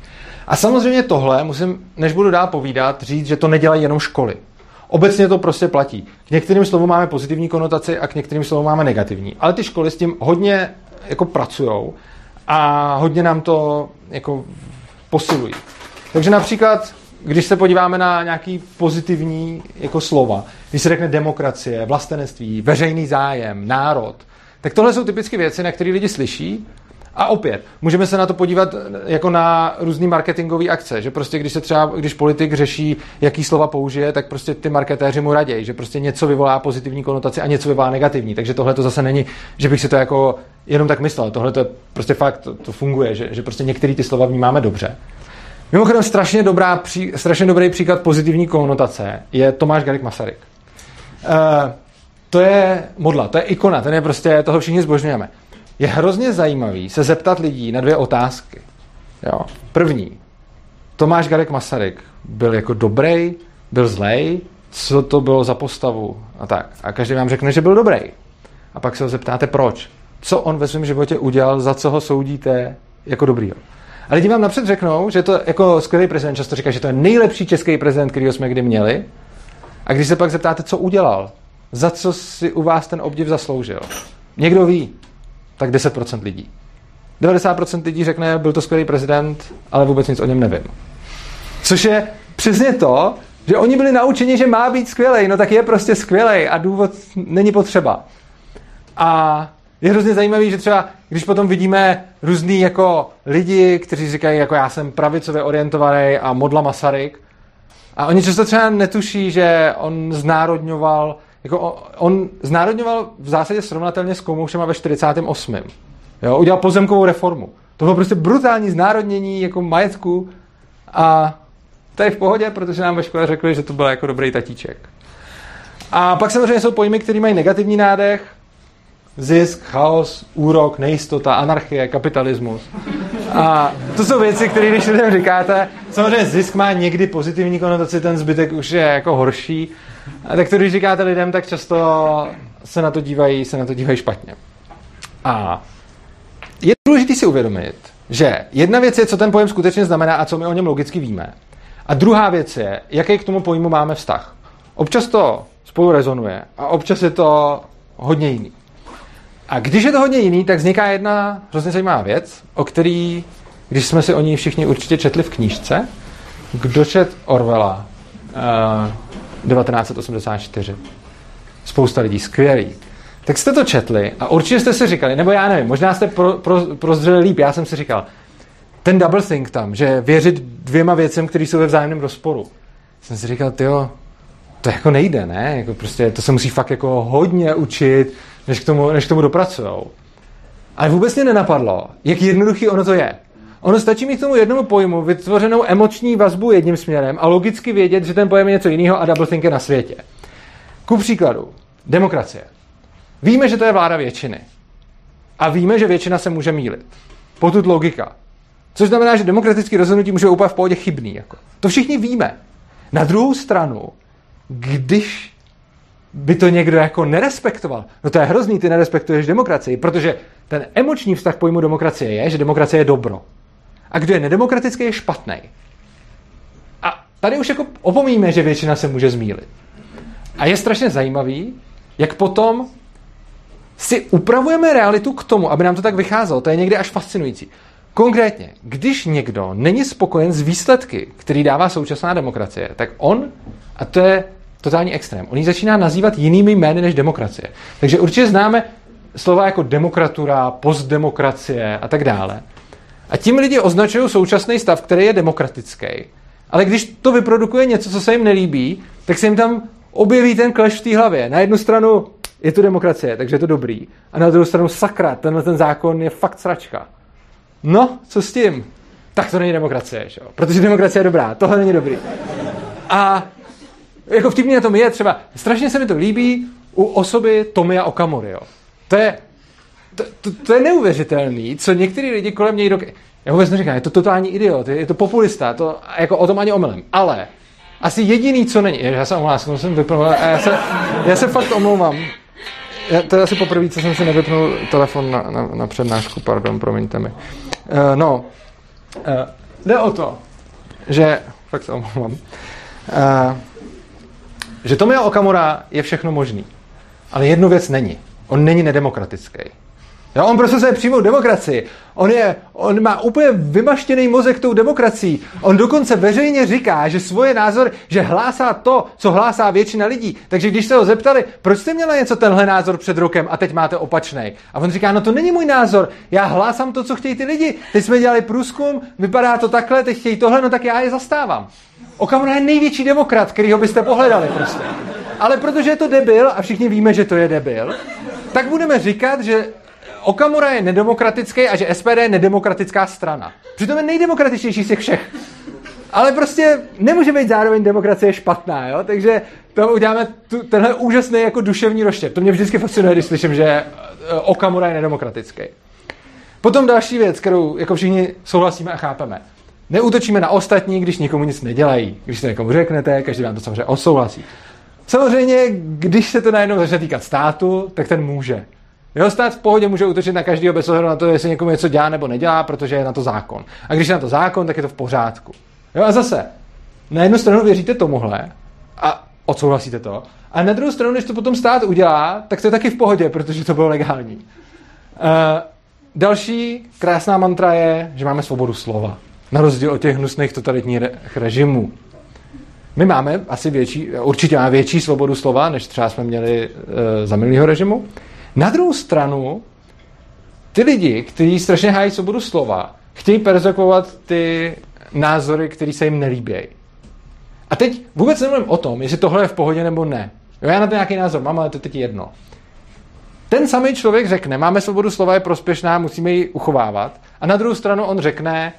A samozřejmě tohle musím, než budu dál povídat, říct, že to nedělají jenom školy. Obecně to prostě platí. K některým slovům máme pozitivní konotaci a k některým slovům máme negativní. Ale ty školy s tím hodně jako pracujou a hodně nám to jako posilují. Takže například, když se podíváme na nějaký pozitivní jako slova, když se řekne demokracie, vlastenectví, veřejný zájem, národ, tak tohle jsou typicky věci, na které lidi slyší a opět, můžeme se na to podívat jako na různé marketingové akce, že prostě když se třeba, když politik řeší, jaký slova použije, tak prostě ty marketéři mu raději, že prostě něco vyvolá pozitivní konotaci a něco vyvolá negativní. Takže tohle to zase není, že bych si to jako jenom tak myslel. Tohle to je prostě fakt, to, to funguje, že, že prostě některé ty slova vnímáme dobře. Mimochodem strašně, dobrá, pří, strašně dobrý příklad pozitivní konotace je Tomáš Garik Masaryk. Uh, to je modla, to je ikona, ten je prostě, toho všichni zbožňujeme. Je hrozně zajímavý se zeptat lidí na dvě otázky. Jo. První, Tomáš Garek Masaryk byl jako dobrý, byl zlej, co to bylo za postavu a tak. A každý vám řekne, že byl dobrý. A pak se ho zeptáte, proč. Co on ve svém životě udělal, za co ho soudíte jako dobrýho. A lidi vám napřed řeknou, že to jako skvělý prezident často říká, že to je nejlepší český prezident, který jsme kdy měli. A když se pak zeptáte, co udělal, za co si u vás ten obdiv zasloužil. Někdo ví, tak 10% lidí. 90% lidí řekne, byl to skvělý prezident, ale vůbec nic o něm nevím. Což je přesně to, že oni byli naučeni, že má být skvělý, no tak je prostě skvělý a důvod není potřeba. A je hrozně zajímavý, že třeba, když potom vidíme různý jako lidi, kteří říkají, jako já jsem pravicově orientovaný a modla Masaryk, a oni často třeba netuší, že on znárodňoval jako on znárodňoval v zásadě srovnatelně s Komoušema ve 48. Jo, udělal pozemkovou reformu. To bylo prostě brutální znárodnění jako majetku a to je v pohodě, protože nám ve škole řekli, že to byl jako dobrý tatíček. A pak samozřejmě jsou pojmy, které mají negativní nádech, zisk, chaos, úrok, nejistota, anarchie, kapitalismus. A to jsou věci, které když lidem říkáte, samozřejmě zisk má někdy pozitivní konotaci, ten zbytek už je jako horší, a tak to, když říkáte lidem, tak často se na to dívají, se na to dívají špatně. A je důležité si uvědomit, že jedna věc je, co ten pojem skutečně znamená a co my o něm logicky víme. A druhá věc je, jaký k tomu pojmu máme vztah. Občas to spolu rezonuje a občas je to hodně jiný. A když je to hodně jiný, tak vzniká jedna hrozně zajímavá věc, o který, když jsme si o ní všichni určitě četli v knížce, kdo čet Orwella, uh, 1984. Spousta lidí, skvělý. Tak jste to četli a určitě jste si říkali, nebo já nevím, možná jste pro, pro, prozřeli líp, já jsem si říkal, ten double think tam, že věřit dvěma věcem, které jsou ve vzájemném rozporu. Jsem si říkal, jo, to jako nejde, ne? Jako prostě to se musí fakt jako hodně učit, než k tomu, než k tomu dopracujou. Ale vůbec mě nenapadlo, jak jednoduchý ono to je. Ono stačí mít k tomu jednomu pojmu vytvořenou emoční vazbu jedním směrem a logicky vědět, že ten pojem je něco jiného a double think je na světě. Ku příkladu, demokracie. Víme, že to je vláda většiny. A víme, že většina se může mílit. Potud logika. Což znamená, že demokratické rozhodnutí může úplně v pohodě chybný. Jako. To všichni víme. Na druhou stranu, když by to někdo jako nerespektoval, no to je hrozný, ty nerespektuješ demokracii, protože ten emoční vztah pojmu demokracie je, že demokracie je dobro a kdo je nedemokratický, je špatný. A tady už jako opomíme, že většina se může zmílit. A je strašně zajímavý, jak potom si upravujeme realitu k tomu, aby nám to tak vycházelo. To je někdy až fascinující. Konkrétně, když někdo není spokojen s výsledky, který dává současná demokracie, tak on, a to je totální extrém, on ji začíná nazývat jinými jmény než demokracie. Takže určitě známe slova jako demokratura, postdemokracie a tak dále. A tím lidi označují současný stav, který je demokratický. Ale když to vyprodukuje něco, co se jim nelíbí, tak se jim tam objeví ten clash v té hlavě. Na jednu stranu je to demokracie, takže je to dobrý. A na druhou stranu sakra, tenhle ten zákon je fakt sračka. No, co s tím? tak to není demokracie, že protože demokracie je dobrá, tohle není dobrý. A jako vtipně na tom je třeba, strašně se mi to líbí u osoby Tomia Okamory, jo. To je, to, to, to je neuvěřitelný, co některý lidi kolem něj dok... Já vůbec neříkám, je to totální idiot, je, je to populista, to jako o tom ani omylem. Ale asi jediný, co není, já se omlouvám, jsem vypnul, já se, já se fakt omlouvám. Já, to je asi poprvé, co jsem si nevypnul telefon na, na, na přednášku, pardon, promiňte mi. Uh, no, uh, jde o to, že, fakt se omlouvám, uh, že Tomio Okamura je všechno možný. Ale jednu věc není. On není nedemokratický. Jo, on prostě se přímou demokracii. On, je, on má úplně vymaštěný mozek tou demokracií. On dokonce veřejně říká, že svoje názor, že hlásá to, co hlásá většina lidí. Takže když se ho zeptali, proč jste měla něco tenhle názor před rokem a teď máte opačný. A on říká, no to není můj názor, já hlásám to, co chtějí ty lidi. Teď jsme dělali průzkum, vypadá to takhle, teď chtějí tohle, no tak já je zastávám. Okamura je největší demokrat, kterýho byste pohledali prostě. Ale protože je to debil a všichni víme, že to je debil, tak budeme říkat, že Okamura je nedemokratický a že SPD je nedemokratická strana. Přitom je nejdemokratičtější z těch všech. Ale prostě nemůže být zároveň demokracie špatná, jo? Takže to uděláme tu, tenhle úžasný jako duševní roštěp. To mě vždycky fascinuje, když slyším, že eh, Okamura je nedemokratický. Potom další věc, kterou jako všichni souhlasíme a chápeme. Neútočíme na ostatní, když nikomu nic nedělají. Když to někomu řeknete, každý vám to samozřejmě osouhlasí. Samozřejmě, když se to najednou začne týkat státu, tak ten může. Jeho stát v pohodě může útočit na každého bez ohledu na to, jestli někomu něco dělá nebo nedělá, protože je na to zákon. A když je na to zákon, tak je to v pořádku. Jo a zase, na jednu stranu věříte tomuhle a odsouhlasíte to, a na druhou stranu, když to potom stát udělá, tak to je taky v pohodě, protože to bylo legální. Uh, další krásná mantra je, že máme svobodu slova. Na rozdíl od těch hnusných totalitních režimů. My máme asi větší, určitě máme větší svobodu slova, než třeba jsme měli uh, za minulého režimu. Na druhou stranu, ty lidi, kteří strašně hájí svobodu slova, chtějí perzekvovat ty názory, které se jim nelíbějí. A teď vůbec nemluvím o tom, jestli tohle je v pohodě nebo ne. Jo, já na to nějaký názor mám, ale to teď jedno. Ten samý člověk řekne, máme svobodu slova, je prospěšná, musíme ji uchovávat. A na druhou stranu on řekne,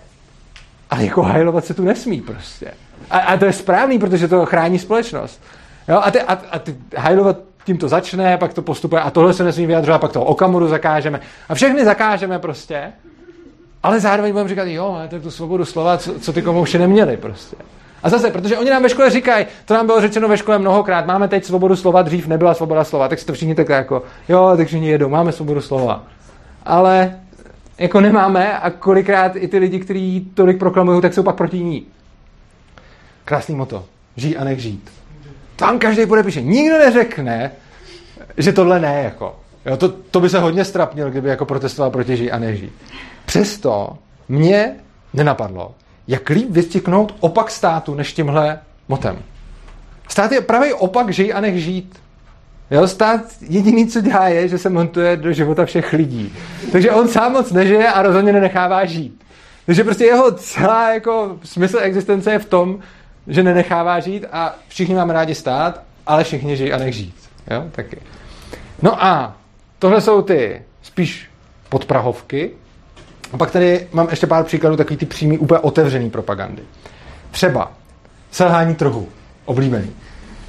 ale jako hajlovat se tu nesmí prostě. A, a to je správný, protože to chrání společnost. Jo, a ty, a, a ty hajlovat tím to začne, pak to postupuje a tohle se nesmí vyjadřovat, pak to okamuru zakážeme. A všechny zakážeme prostě, ale zároveň budeme říkat, jo, ale to je tu svobodu slova, co, co ty komouši neměli prostě. A zase, protože oni nám ve škole říkají, to nám bylo řečeno ve škole mnohokrát, máme teď svobodu slova, dřív nebyla svoboda slova, tak si to všichni tak jako, jo, tak všichni jedou, máme svobodu slova. Ale jako nemáme a kolikrát i ty lidi, kteří tolik proklamují, tak jsou pak proti ní. Krásný moto. Žij a nech žít. Tam každý podepíše. Nikdo neřekne, že tohle ne, jako. Jo, to, to by se hodně strapnil, kdyby jako protestoval proti žij a nežij. Přesto mě nenapadlo, jak líp vystiknout opak státu než tímhle motem. Stát je pravý opak žij a nech žít. Jo, stát jediný, co dělá, je, že se montuje do života všech lidí. Takže on sám moc nežije a rozhodně nenechává žít. Takže prostě jeho celá jako smysl existence je v tom, že nenechává žít a všichni máme rádi stát, ale všichni žijí a nech žít. Jo? Taky. No a tohle jsou ty spíš podprahovky. A pak tady mám ještě pár příkladů takový ty přímý, úplně otevřený propagandy. Třeba selhání trhu, oblíbený.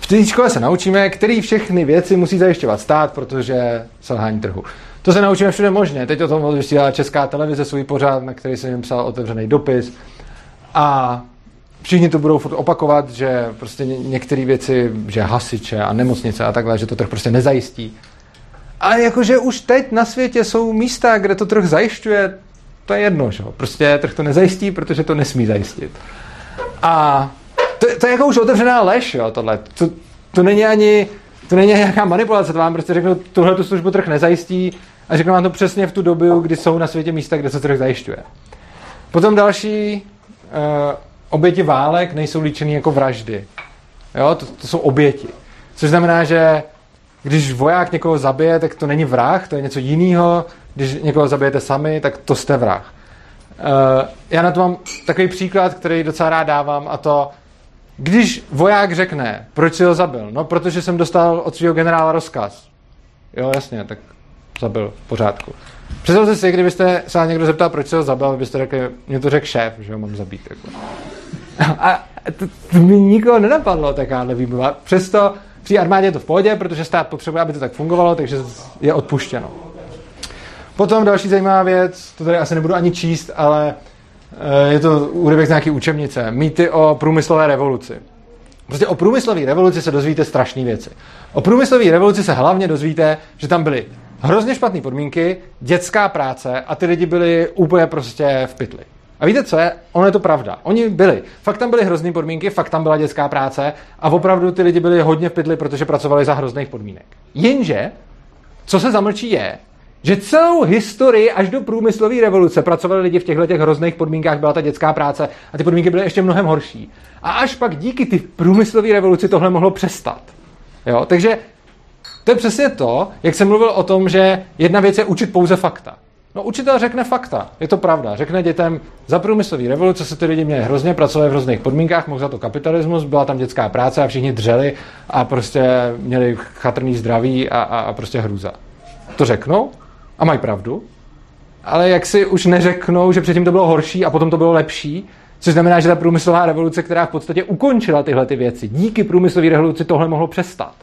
V té škole se naučíme, který všechny věci musí zajišťovat stát, protože selhání trhu. To se naučíme všude možně. Teď o tom vysílá Česká televize svůj pořád, na který jsem jim psal otevřený dopis. A všichni to budou furt opakovat, že prostě některé věci, že hasiče a nemocnice a takhle, že to trh prostě nezajistí. A jakože už teď na světě jsou místa, kde to trh zajišťuje, to je jedno, že Prostě trh to nezajistí, protože to nesmí zajistit. A to, to je jako už otevřená lež, jo, tohle. To, to není ani, to není nějaká manipulace, to vám prostě řeknu, tuhle tu službu trh nezajistí a řeknu vám to přesně v tu dobu, kdy jsou na světě místa, kde se trh zajišťuje. Potom další, uh, oběti válek nejsou líčeny jako vraždy. Jo, to, to jsou oběti. Což znamená, že když voják někoho zabije, tak to není vrah, to je něco jiného. Když někoho zabijete sami, tak to jste vrah. Uh, já na to mám takový příklad, který docela rád dávám, a to, když voják řekne, proč si ho zabil? No, protože jsem dostal od svého generála rozkaz. Jo, jasně, tak zabil v pořádku. Představte si, kdybyste se na někdo zeptal, proč se ho zabil, byste řekli, mě to řekl šéf, že ho mám zabít. Jako. A to, to mi nikoho nenapadlo, takáhle výmluva. Přesto při armádě je to v pohodě, protože stát potřebuje, aby to tak fungovalo, takže je odpuštěno. Potom další zajímavá věc, to tady asi nebudu ani číst, ale eh, je to úryvek z nějaké učebnice. Mýty o průmyslové revoluci. Prostě o průmyslové revoluci se dozvíte strašné věci. O průmyslové revoluci se hlavně dozvíte, že tam byly hrozně špatné podmínky, dětská práce a ty lidi byli úplně prostě v pytli. A víte co je? Ono je to pravda. Oni byli. Fakt tam byly hrozné podmínky, fakt tam byla dětská práce a opravdu ty lidi byli hodně v pytli, protože pracovali za hrozných podmínek. Jenže, co se zamlčí je, že celou historii až do průmyslové revoluce pracovali lidi v těchto těch hrozných podmínkách, byla ta dětská práce a ty podmínky byly ještě mnohem horší. A až pak díky ty průmyslové revoluci tohle mohlo přestat. Jo? Takže to je přesně to, jak jsem mluvil o tom, že jedna věc je učit pouze fakta. No učitel řekne fakta, je to pravda. Řekne dětem, za průmyslový revoluce se ty lidi měli hrozně, pracovali v hrozných podmínkách, mohl za to kapitalismus, byla tam dětská práce a všichni dřeli a prostě měli chatrný zdraví a, a, a prostě hrůza. To řeknou a mají pravdu, ale jak si už neřeknou, že předtím to bylo horší a potom to bylo lepší, což znamená, že ta průmyslová revoluce, která v podstatě ukončila tyhle ty věci, díky průmyslové revoluci tohle mohlo přestat,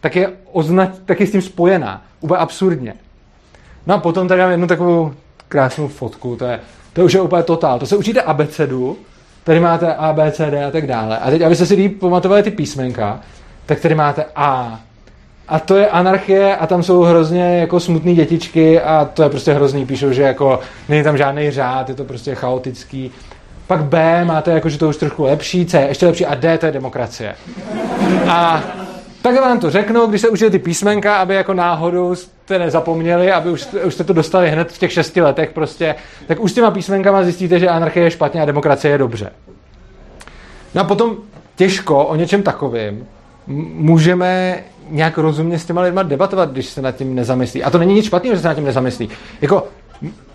tak je, označ, tak je s tím spojená. Úplně absurdně. No a potom tady mám jednu takovou krásnou fotku, to, je, to už je úplně totál. To se učíte abecedu, tady máte A, B, C, D a tak dále. A teď, abyste si líp pamatovali ty písmenka, tak tady máte A. A to je anarchie a tam jsou hrozně jako smutné dětičky a to je prostě hrozný. Píšou, že jako není tam žádný řád, je to prostě chaotický. Pak B máte jako, že to už trochu lepší, C ještě lepší a D to je demokracie. A tak vám to řeknu, když se učili ty písmenka, aby jako náhodou jste nezapomněli, aby už, už jste to dostali hned v těch šesti letech prostě, tak už s těma písmenkama zjistíte, že anarchie je špatně a demokracie je dobře. No a potom těžko o něčem takovým můžeme nějak rozumně s těma lidma debatovat, když se nad tím nezamyslí. A to není nic špatného, že se nad tím nezamyslí. Jako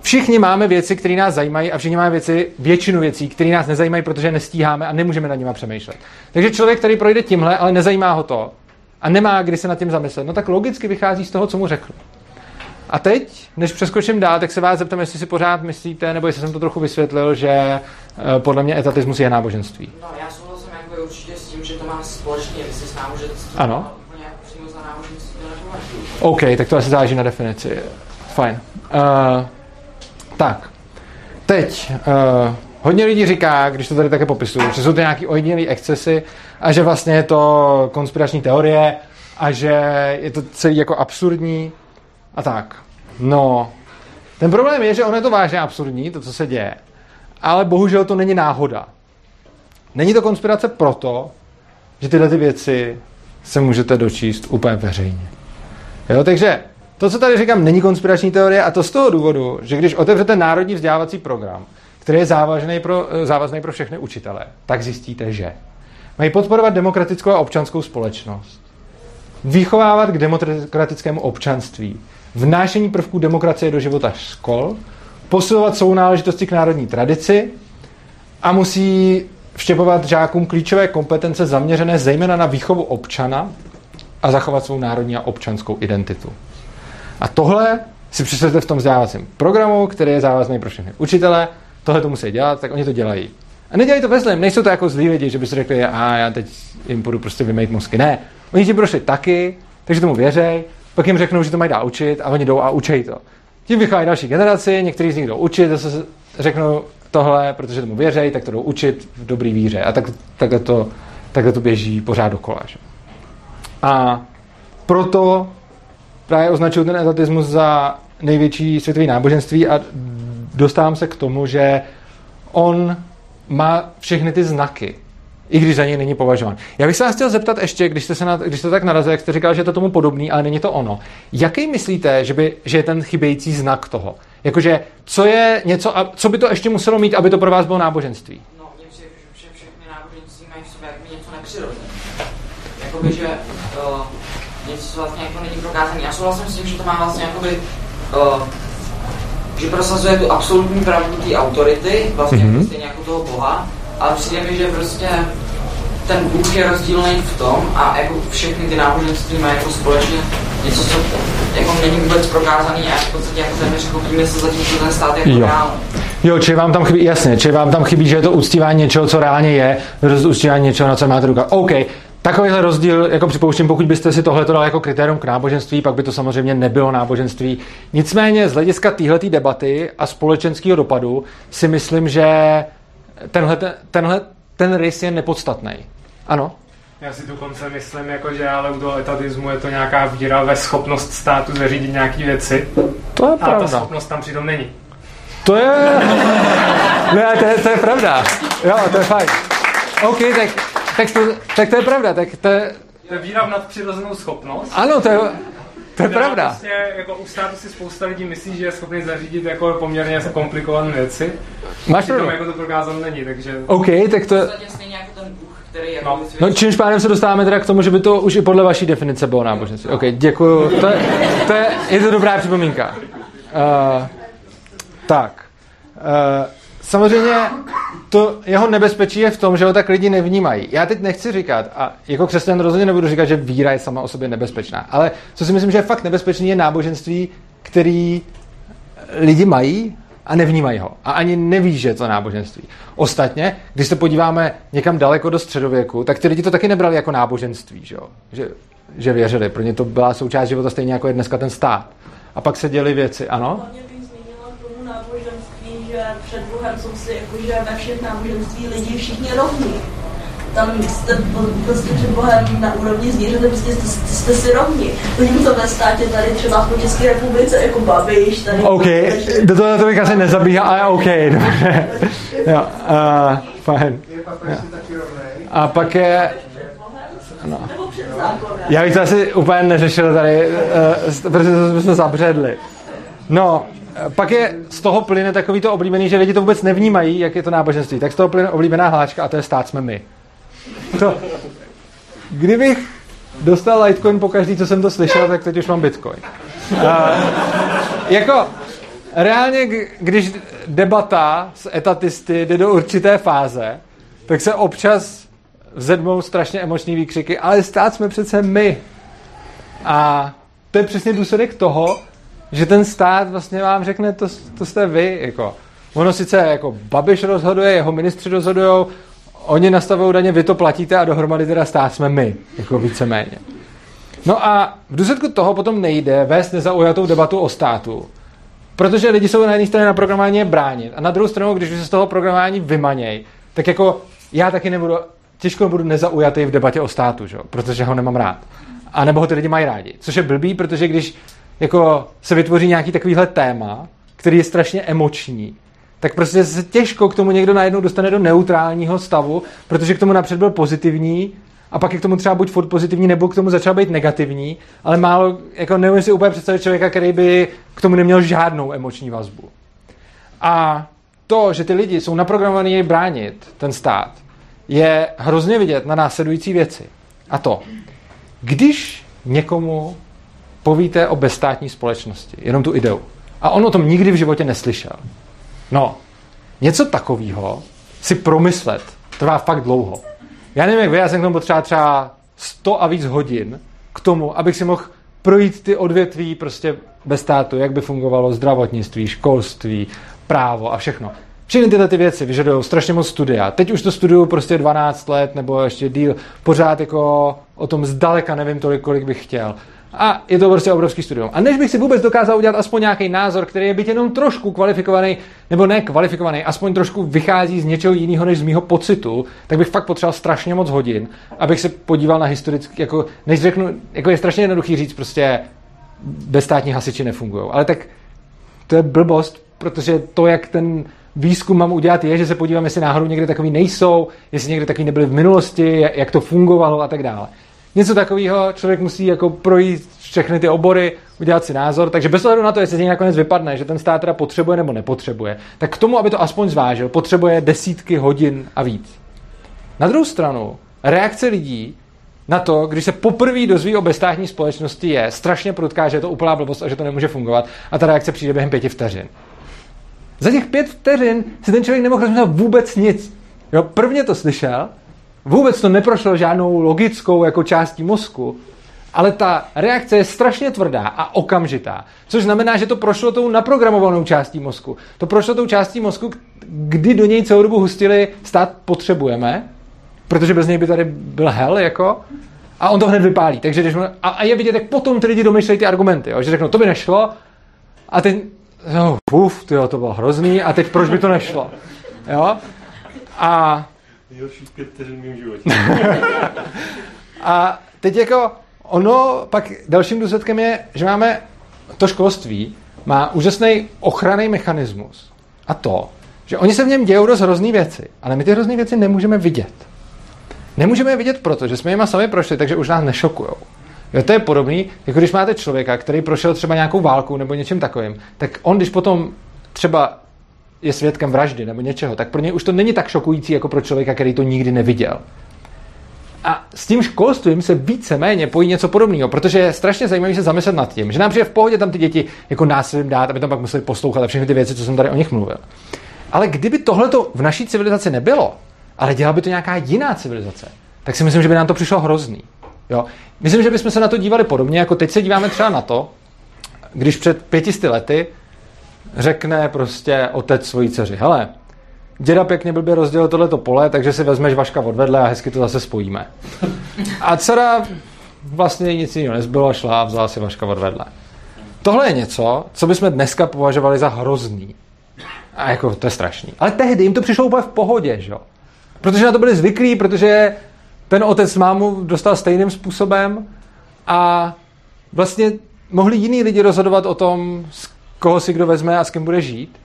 všichni máme věci, které nás zajímají a všichni máme věci, většinu věcí, které nás nezajímají, protože nestíháme a nemůžeme nad nimi přemýšlet. Takže člověk, který projde tímhle, ale nezajímá ho to, a nemá kdy se nad tím zamyslet, no tak logicky vychází z toho, co mu řekl. A teď, než přeskočím dál, tak se vás zeptám, jestli si pořád myslíte, nebo jestli jsem to trochu vysvětlil, že eh, podle mě etatismus je náboženství. No, já souhlasím jako určitě s tím, že to má společně, vy s náboženstvím. Ano. OK, tak to asi záleží na definici. Fajn. Uh, tak, teď. Uh, hodně lidí říká, když to tady také popisuju, že jsou to nějaký ojedinělý excesy a že vlastně je to konspirační teorie a že je to celý jako absurdní a tak. No, ten problém je, že ono je to vážně absurdní, to, co se děje, ale bohužel to není náhoda. Není to konspirace proto, že tyhle ty věci se můžete dočíst úplně veřejně. Jo, takže to, co tady říkám, není konspirační teorie a to z toho důvodu, že když otevřete národní vzdělávací program, který je závazný pro, závazný pro všechny učitele, tak zjistíte, že Mají podporovat demokratickou a občanskou společnost. Vychovávat k demokratickému občanství. Vnášení prvků demokracie do života škol. Posilovat sounáležitosti k národní tradici. A musí vštěpovat žákům klíčové kompetence zaměřené zejména na výchovu občana a zachovat svou národní a občanskou identitu. A tohle si představte v tom vzdělávacím programu, který je závazný pro všechny učitele, tohle to musí dělat, tak oni to dělají. A nedělají to ve zlém, nejsou to jako zlí lidi, že by si řekli, a já teď jim budu prostě vymejt mozky. Ne, oni ti prošli taky, takže tomu věřej, pak jim řeknou, že to mají dá učit a oni jdou a učej to. Tím vychovají další generaci, někteří z nich jdou učit, zase řeknou tohle, protože tomu věřej, tak to jdou učit v dobrý víře. A tak, takhle, to, takhle to běží pořád dokola. Že? A proto právě označuju ten etatismus za největší světový náboženství a dostávám se k tomu, že on má všechny ty znaky, i když za něj není považován. Já bych se vás chtěl zeptat ještě, když jste, se na, když jste tak narazil, jak jste říkal, že je to tomu podobný, ale není to ono. Jaký myslíte, že, by, že je ten chybějící znak toho? Jakože, co je něco, a co by to ještě muselo mít, aby to pro vás bylo náboženství? No, mě přijde, že všechny náboženství mají v sobě něco nepřirozené. Jakoby, že uh, něco vlastně jako není prokázané. Já souhlasím s tím, že to má vlastně jakoby, uh, že prosazuje tu absolutní pravdu té autority, vlastně mm-hmm. stejně jako toho Boha, ale přijde mi, že prostě ten Bůh je rozdílný v tom a jako všechny ty náboženství mají jako společně něco, co jako není vůbec prokázaný a v podstatě jako téměř chopíme se zatím, co ten stát jako Jo. reálný. Jo, či vám tam chybí, jasně, či vám tam chybí, že je to uctívání něčeho, co reálně je, versus uctívání něčeho, na co máte ruka. OK, takovýhle rozdíl, jako připouštím, pokud byste si tohle dali jako kritérium k náboženství, pak by to samozřejmě nebylo náboženství. Nicméně z hlediska téhleté debaty a společenského dopadu si myslím, že tenhle, ten- tenhle ten rys je nepodstatný. Ano? Já si dokonce myslím, jako, že ale u toho etatismu je to nějaká víra ve schopnost státu zařídit nějaké věci. To je A ta pravda. schopnost tam přitom není. To je... Ne, to je, to je pravda. Jo, to je fajn. OK, tak, tak, to, tak to je pravda. Tak to je, To je víra v nadpřirozenou schopnost. ano, to je, to je pravda. Prostě, jako u státu si spousta lidí myslí, že je schopný zařídit jako poměrně komplikované věci. Máš pravdu. jako to prokázáno není, takže... OK, tak to stejně jako ten Bůh, který jako No. No, čímž pádem se dostáváme teda k tomu, že by to už i podle vaší definice bylo náboženství. OK, děkuju. To je, to je, je to dobrá připomínka. Uh, tak. Uh, samozřejmě to jeho nebezpečí je v tom, že ho tak lidi nevnímají. Já teď nechci říkat, a jako křesťan rozhodně nebudu říkat, že víra je sama o sobě nebezpečná, ale co si myslím, že je fakt nebezpečný, je náboženství, který lidi mají a nevnímají ho. A ani neví, že je to náboženství. Ostatně, když se podíváme někam daleko do středověku, tak ty lidi to taky nebrali jako náboženství, že, jo? že, že věřili. Pro ně to byla součást života stejně jako je dneska ten stát. A pak se děly věci, ano? Hlavně bych zmínila k tomu náboženství, že si jakože ve všech náboženství lidi všichni rovní. Tam jste prostě před Bohem na úrovni zvířete, prostě jste, jste si rovni. Zatímco ve státě tady třeba po České republice jako Babiš, tady OK, do toho to bych asi nezabíhá, ale OK, dobře. Jo, uh, fajn. A pak je, zákonem. Já bych to asi úplně neřešil tady, uh, protože to jsme zabředli. No, pak je z toho plyne takový to oblíbený, že lidi to vůbec nevnímají, jak je to náboženství. Tak z toho plyne oblíbená hláčka a to je stát jsme my. To, kdybych dostal Litecoin po každý, co jsem to slyšel, tak teď už mám Bitcoin. Uh, jako, reálně, když debata s etatisty jde do určité fáze, tak se občas vzedmou strašně emoční výkřiky, ale stát jsme přece my. A to je přesně důsledek toho, že ten stát vlastně vám řekne, to, to jste vy. Jako. Ono sice jako Babiš rozhoduje, jeho ministři rozhodují, oni nastavují daně, vy to platíte a dohromady teda stát jsme my, jako víceméně. No a v důsledku toho potom nejde vést nezaujatou debatu o státu, protože lidi jsou na jedné straně na programování je bránit a na druhou stranu, když se z toho programování vymaněj, tak jako já taky nebudu, těžko budu nezaujatý v debatě o státu, že? protože ho nemám rád. A nebo ho ty lidi mají rádi. Což je blbý, protože když jako se vytvoří nějaký takovýhle téma, který je strašně emoční, tak prostě se těžko k tomu někdo najednou dostane do neutrálního stavu, protože k tomu napřed byl pozitivní a pak je k tomu třeba buď furt pozitivní, nebo k tomu začal být negativní, ale málo, jako neumím si úplně představit člověka, který by k tomu neměl žádnou emoční vazbu. A to, že ty lidi jsou naprogramovaní bránit, ten stát, je hrozně vidět na následující věci. A to, když někomu povíte o bezstátní společnosti, jenom tu ideu, a on o tom nikdy v životě neslyšel, no, něco takového si promyslet trvá fakt dlouho. Já nevím, jak vy, já jsem k tomu potřeba třeba 100 a víc hodin k tomu, abych si mohl projít ty odvětví prostě bez státu, jak by fungovalo zdravotnictví, školství, právo a všechno. Všechny tyhle ty věci vyžadují strašně moc studia. Teď už to studuju prostě 12 let nebo ještě díl. Pořád jako o tom zdaleka nevím tolik, kolik bych chtěl. A je to prostě obrovský studium. A než bych si vůbec dokázal udělat aspoň nějaký názor, který je byť jenom trošku kvalifikovaný, nebo ne kvalifikovaný, aspoň trošku vychází z něčeho jiného než z mýho pocitu, tak bych fakt potřeboval strašně moc hodin, abych se podíval na historický, jako, než řeknu, jako je strašně jednoduchý říct, prostě bezstátní hasiči nefungují. Ale tak to je blbost, protože to, jak ten výzkum mám udělat, je, že se podívám, jestli náhodou někde takový nejsou, jestli někde takový nebyli v minulosti, jak to fungovalo a tak dále. Něco takového člověk musí jako projít všechny ty obory, udělat si názor, takže bez ohledu na to, jestli z něj nakonec vypadne, že ten stát teda potřebuje nebo nepotřebuje, tak k tomu, aby to aspoň zvážil, potřebuje desítky hodin a víc. Na druhou stranu, reakce lidí na to, když se poprvé dozví o bezstátní společnosti, je strašně prudká, že je to úplná blbost a že to nemůže fungovat a ta reakce přijde během pěti vteřin. Za těch pět vteřin si ten člověk nemohl rozmyslet vůbec nic. Jo, prvně to slyšel, vůbec to neprošlo žádnou logickou jako částí mozku ale ta reakce je strašně tvrdá a okamžitá, což znamená, že to prošlo tou naprogramovanou částí mozku. To prošlo tou částí mozku, kdy do něj celou dobu hustili stát potřebujeme, protože bez něj by tady byl hell, jako, a on to hned vypálí. Takže když mu, a, a je vidět, jak potom ty lidi domýšlejí ty argumenty, jo? že řeknou, to by nešlo, a teď, jo, uf, tyjo, to bylo hrozný, a teď proč by to nešlo? Jo? A Nejhorší pět vteřin v mém životě. a teď jako ono, pak dalším důsledkem je, že máme to školství, má úžasný ochranný mechanismus. A to, že oni se v něm dějou dost hrozný věci, ale my ty hrozný věci nemůžeme vidět. Nemůžeme je vidět proto, že jsme jima sami prošli, takže už nás nešokujou. Jo, to je podobný, jako když máte člověka, který prošel třeba nějakou válku nebo něčím takovým, tak on, když potom třeba je svědkem vraždy nebo něčeho, tak pro něj už to není tak šokující jako pro člověka, který to nikdy neviděl. A s tím školstvím se více-méně pojí něco podobného, protože je strašně zajímavé se zamyslet nad tím, že nám přijde v pohodě tam ty děti jako násilím dát, aby tam pak museli poslouchat a všechny ty věci, co jsem tady o nich mluvil. Ale kdyby tohleto v naší civilizaci nebylo, ale dělala by to nějaká jiná civilizace, tak si myslím, že by nám to přišlo hrozný. Jo? Myslím, že bychom se na to dívali podobně, jako teď se díváme třeba na to, když před pětisty lety řekne prostě otec svojí dceři, hele, děda pěkně blbě rozdělil tohleto pole, takže si vezmeš vaška odvedle a hezky to zase spojíme. A dcera vlastně nic jiného nezbylo, šla a vzala si vaška odvedle. Tohle je něco, co bychom dneska považovali za hrozný. A jako to je strašný. Ale tehdy jim to přišlo úplně v pohodě, že jo? Protože na to byli zvyklí, protože ten otec mámu dostal stejným způsobem a vlastně mohli jiní lidi rozhodovat o tom, z koho si kdo vezme a s kým bude žít.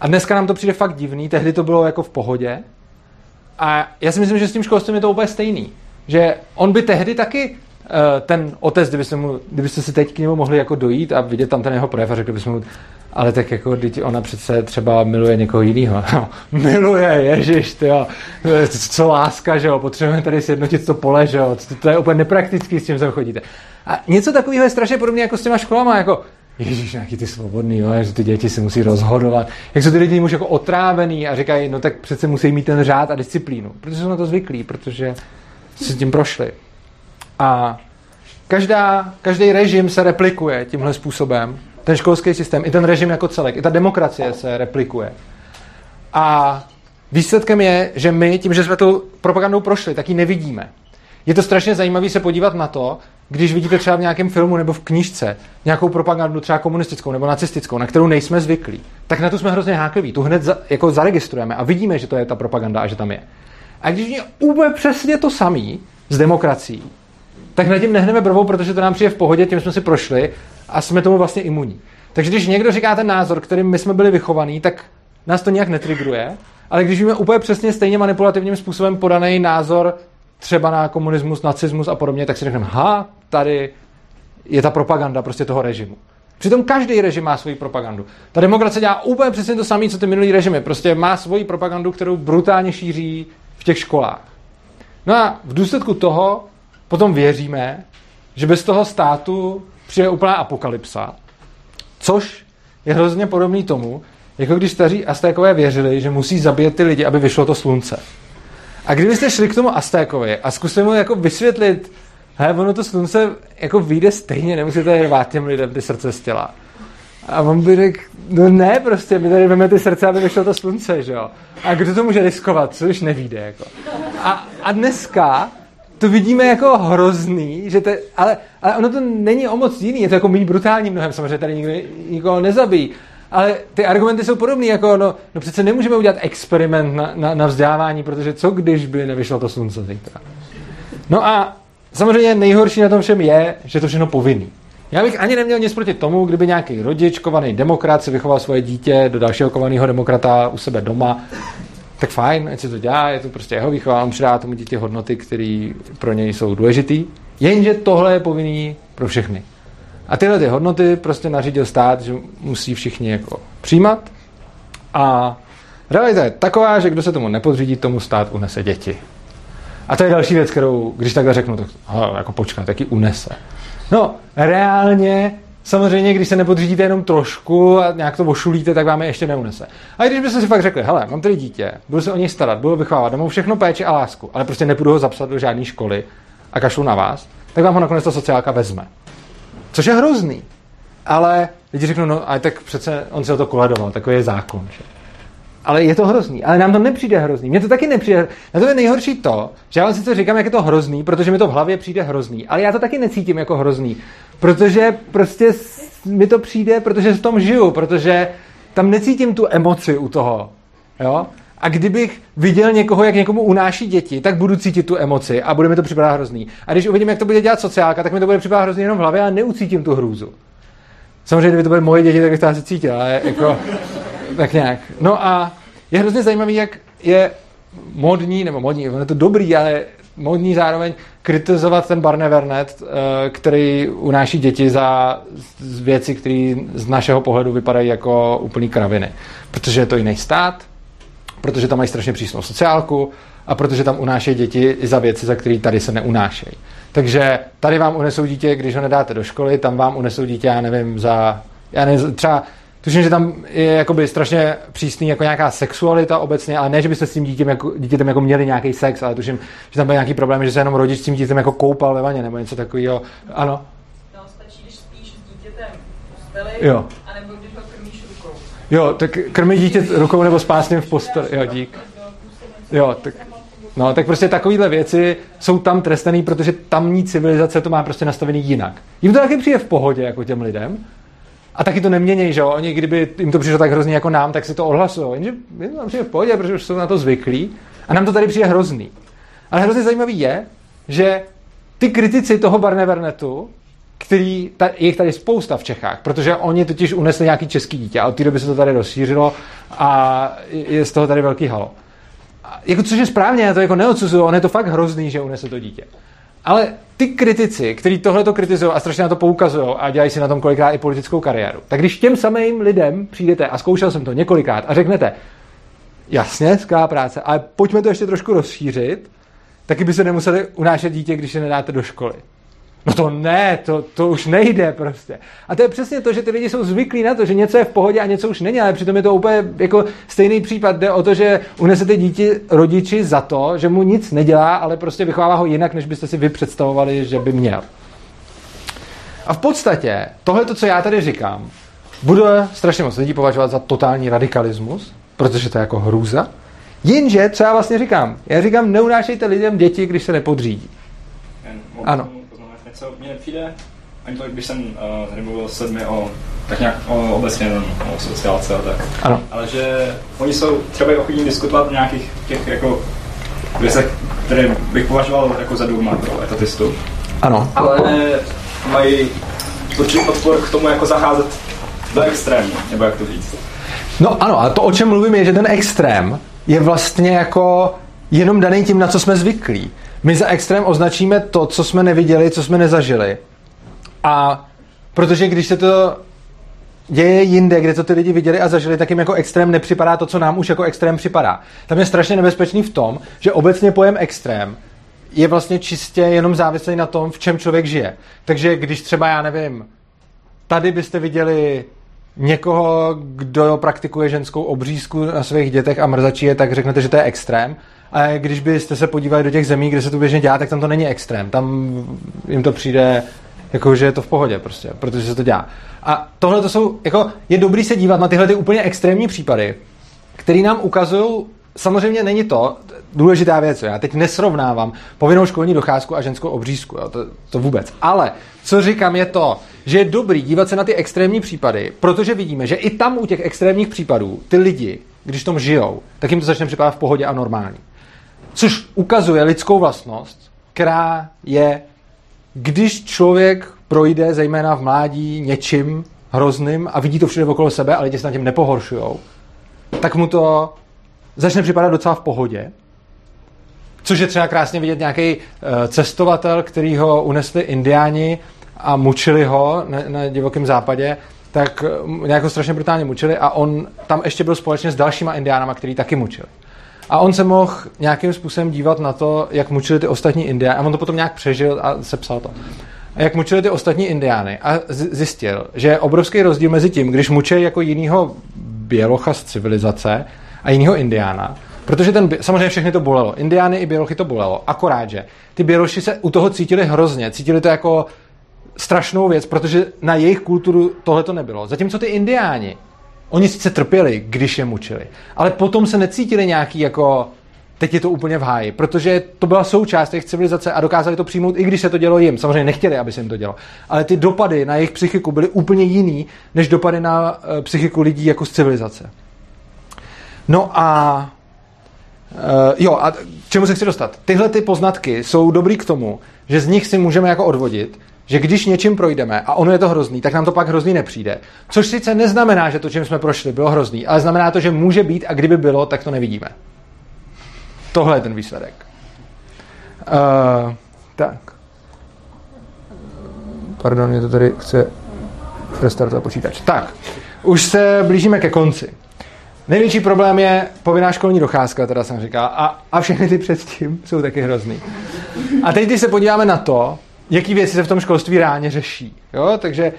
A dneska nám to přijde fakt divný, tehdy to bylo jako v pohodě. A já si myslím, že s tím školstvím je to úplně stejný. Že on by tehdy taky eh, ten otec, kdybyste, mu, kdybyste si teď k němu mohli jako dojít a vidět tam ten jeho projev a řekli bychom mu, ale tak jako, teď ona přece třeba miluje někoho jiného. No, miluje, ježiš, ty jo. Co láska, že jo, potřebujeme tady sjednotit to pole, že jo. To, to je úplně nepraktický, s čím sem chodíte. A něco takového je strašně podobné jako s těma školama, jako Ježíš, nějaký ty svobodný, jo, že ty děti se musí rozhodovat. Jak jsou ty lidi už jako otrávený a říkají, no tak přece musí mít ten řád a disciplínu. Protože jsou na to zvyklí, protože si tím prošli. A každá, každý režim se replikuje tímhle způsobem. Ten školský systém, i ten režim jako celek, i ta demokracie se replikuje. A výsledkem je, že my, tím, že jsme tu propagandou prošli, tak ji nevidíme. Je to strašně zajímavé se podívat na to, když vidíte třeba v nějakém filmu nebo v knižce nějakou propagandu, třeba komunistickou nebo nacistickou, na kterou nejsme zvyklí, tak na tu jsme hrozně hákliví. Tu hned za, jako zaregistrujeme a vidíme, že to je ta propaganda a že tam je. A když je úplně přesně to samý s demokracií, tak nad tím nehneme brvou, protože to nám přijde v pohodě, tím jsme si prošli a jsme tomu vlastně imunní. Takže když někdo říká ten názor, kterým my jsme byli vychovaní, tak nás to nějak netrigruje, ale když víme úplně přesně stejně manipulativním způsobem podaný názor třeba na komunismus, nacismus a podobně, tak si řekneme, ha, tady je ta propaganda prostě toho režimu. Přitom každý režim má svoji propagandu. Ta demokracie dělá úplně přesně to samé, co ty minulý režimy. Prostě má svoji propagandu, kterou brutálně šíří v těch školách. No a v důsledku toho potom věříme, že bez toho státu přijde úplná apokalypsa, což je hrozně podobný tomu, jako když staří Aztékové věřili, že musí zabíjet ty lidi, aby vyšlo to slunce. A kdybyste šli k tomu Aztékovi a zkusili mu jako vysvětlit, hele, ono to slunce jako vyjde stejně, nemusíte rvát těm lidem ty srdce z těla. A on by řekl, no ne, prostě, my tady vezmeme ty srdce, aby vyšlo to slunce, že jo. A kdo to může riskovat, co už nevíde, jako. A, a dneska to vidíme jako hrozný, že to, ale, ale ono to není o moc jiný, je to jako méně brutální mnohem, samozřejmě tady nikdo nikoho nezabíjí. Ale ty argumenty jsou podobné, jako no, no přece nemůžeme udělat experiment na, na, na vzdělávání, protože co když by nevyšlo to slunce zítra. No a samozřejmě nejhorší na tom všem je, že to všechno povinný. Já bych ani neměl nic proti tomu, kdyby nějaký rodič, kovaný demokrat, si vychoval svoje dítě do dalšího kovaného demokrata u sebe doma. Tak fajn, ať si to dělá, je to prostě jeho výchova, on přidá tomu dítě hodnoty, které pro něj jsou důležitý. Jenže tohle je povinný pro všechny. A tyhle ty hodnoty prostě nařídil stát, že musí všichni jako přijímat. A realita je taková, že kdo se tomu nepodřídí, tomu stát unese děti. A to je další věc, kterou, když takhle řeknu, tak aha, jako počkat, taky unese. No, reálně, samozřejmě, když se nepodřídíte jenom trošku a nějak to ošulíte, tak vám je ještě neunese. A když byste si fakt řekli, hele, mám tady dítě, budu se o něj starat, budu vychovávat, dám všechno péči a lásku, ale prostě nepůjdu ho zapsat do žádné školy a kašlu na vás, tak vám ho nakonec ta sociálka vezme. Což je hrozný. Ale lidi řeknou, no a tak přece on se o to koledoval, takový je zákon. Že? Ale je to hrozný. Ale nám to nepřijde hrozný. Mně to taky nepřijde. Na to je nejhorší to, že já vám sice říkám, jak je to hrozný, protože mi to v hlavě přijde hrozný. Ale já to taky necítím jako hrozný. Protože prostě mi to přijde, protože v tom žiju, protože tam necítím tu emoci u toho. Jo? A kdybych viděl někoho, jak někomu unáší děti, tak budu cítit tu emoci a bude mi to připadat hrozný. A když uvidím, jak to bude dělat sociálka, tak mi to bude připadat hrozný jenom v hlavě a neucítím tu hrůzu. Samozřejmě, kdyby to byly moje děti, tak bych to asi cítil, ale jako, tak nějak. No a je hrozně zajímavý, jak je modní, nebo modní, ono je to dobrý, ale modní zároveň kritizovat ten Barney Vernet, eh, který unáší děti za věci, které z našeho pohledu vypadají jako úplný kraviny. Protože je to jiný stát, protože tam mají strašně přísnou sociálku a protože tam unášejí děti i za věci, za které tady se neunášejí. Takže tady vám unesou dítě, když ho nedáte do školy, tam vám unesou dítě, já nevím, za, já nevím, třeba Tuším, že tam je jakoby strašně přísný jako nějaká sexualita obecně, ale ne, že byste s tím dítětem jako, dítětem jako měli nějaký sex, ale tuším, že tam byl nějaký problém, že se jenom rodič s tím dítětem jako koupal ve vaně nebo něco takového. Ano. No, stačí, když spíš s dítětem v posteli, jo. anebo když ho krmíš rukou. Jo, tak krmí dítě rukou nebo spát s ním v posteli. Jo, dík. Jo, tak, no, tak prostě takovéhle věci jsou tam trestaný, protože tamní civilizace to má prostě nastavený jinak. Jim to taky přijde v pohodě, jako těm lidem, a taky to neměnějí, že jo? Oni, kdyby jim to přišlo tak hrozně jako nám, tak si to odhlasují. Jenže jim to přijde v pohodě, protože už jsou na to zvyklí. A nám to tady přijde hrozný. Ale hrozně zajímavý je, že ty kritici toho Barnevernetu, který, ta, je jich tady spousta v Čechách, protože oni totiž unesli nějaký český dítě a od té doby se to tady rozšířilo a je z toho tady velký halo. A jako, což je správně, já to jako neodsuzuju, on je to fakt hrozný, že unese to dítě. Ale ty kritici, kteří tohle to kritizují a strašně na to poukazují a dělají si na tom kolikrát i politickou kariéru, tak když těm samým lidem přijdete a zkoušel jsem to několikrát a řeknete, jasně, skvělá práce, ale pojďme to ještě trošku rozšířit, taky by se nemuseli unášet dítě, když je nedáte do školy. No to ne, to, to už nejde prostě. A to je přesně to, že ty lidi jsou zvyklí na to, že něco je v pohodě a něco už není, ale přitom je to úplně jako stejný případ. Jde o to, že unesete dítě rodiči za to, že mu nic nedělá, ale prostě vychovává ho jinak, než byste si vy představovali, že by měl. A v podstatě tohle, co já tady říkám, bude strašně moc lidí považovat za totální radikalismus, protože to je jako hrůza. Jinže, co já vlastně říkám? Já říkám, neunášejte lidem děti, když se nepodřídí. Ano co mně nepřijde, ani to, když jsem uh, tady mluvil s lidmi o, tak nějak o, obecně no, o sociálce a tak. Ano. Ale že oni jsou třeba i ochotní diskutovat o nějakých těch jako věcech, které bych považoval jako za dogma pro etatistu. Ano. Ale mají určitý odpor k tomu jako zacházet do extrému, nebo jak to říct. No ano, a to, o čem mluvím, je, že ten extrém je vlastně jako jenom daný tím, na co jsme zvyklí. My za extrém označíme to, co jsme neviděli, co jsme nezažili. A protože když se to děje jinde, kde to ty lidi viděli a zažili, tak jim jako extrém nepřipadá to, co nám už jako extrém připadá. Tam je strašně nebezpečný v tom, že obecně pojem extrém je vlastně čistě jenom závislý na tom, v čem člověk žije. Takže když třeba, já nevím, tady byste viděli někoho, kdo praktikuje ženskou obřízku na svých dětech a mrzačí je, tak řeknete, že to je extrém. A když byste se podívali do těch zemí, kde se to běžně dělá, tak tam to není extrém. Tam jim to přijde jako, že je to v pohodě prostě, protože se to dělá. A tohle to jsou, jako, je dobrý se dívat na tyhle ty úplně extrémní případy, které nám ukazují, samozřejmě není to důležitá věc, já teď nesrovnávám povinnou školní docházku a ženskou obřízku, jo, to, to vůbec. Ale co říkám je to, že je dobrý dívat se na ty extrémní případy, protože vidíme, že i tam u těch extrémních případů ty lidi, když tom žijou, tak jim to začne připadat v pohodě a normální. Což ukazuje lidskou vlastnost, která je, když člověk projde, zejména v mládí, něčím hrozným a vidí to všude okolo sebe, ale lidi se na tím nepohoršujou, tak mu to začne připadat docela v pohodě. Což je třeba krásně vidět nějaký eh, cestovatel, který ho unesli indiáni a mučili ho na, na divokém západě, tak eh, nějak strašně brutálně mučili a on tam ještě byl společně s dalšíma indiánama, který taky mučili. A on se mohl nějakým způsobem dívat na to, jak mučili ty ostatní indiány. A on to potom nějak přežil a sepsal to. A jak mučili ty ostatní indiány. A zjistil, že je obrovský rozdíl mezi tím, když mučí jako jinýho bělocha z civilizace a jinýho indiána. Protože ten, samozřejmě všechny to bolelo. Indiány i Bělochy to bolelo. Akorát, že ty Běloši se u toho cítili hrozně. Cítili to jako strašnou věc, protože na jejich kulturu tohle to nebylo. Zatímco ty Indiáni, oni sice trpěli, když je mučili, ale potom se necítili nějaký jako teď je to úplně v háji, protože to byla součást jejich civilizace a dokázali to přijmout, i když se to dělo jim. Samozřejmě nechtěli, aby se jim to dělo. Ale ty dopady na jejich psychiku byly úplně jiný, než dopady na uh, psychiku lidí jako z civilizace. No a uh, jo, a k čemu se chci dostat? Tyhle ty poznatky jsou dobrý k tomu, že z nich si můžeme jako odvodit, že když něčím projdeme a ono je to hrozný, tak nám to pak hrozný nepřijde. Což sice neznamená, že to, čím jsme prošli, bylo hrozný, ale znamená to, že může být a kdyby bylo, tak to nevidíme. Tohle je ten výsledek. Uh, tak. Pardon, mě to tady chce restartovat počítač. Tak, už se blížíme ke konci. Největší problém je povinná školní docházka, teda jsem říkal, a, a všechny ty předtím jsou taky hrozný. A teď, když se podíváme na to, jaký věci se v tom školství reálně řeší. Jo? Takže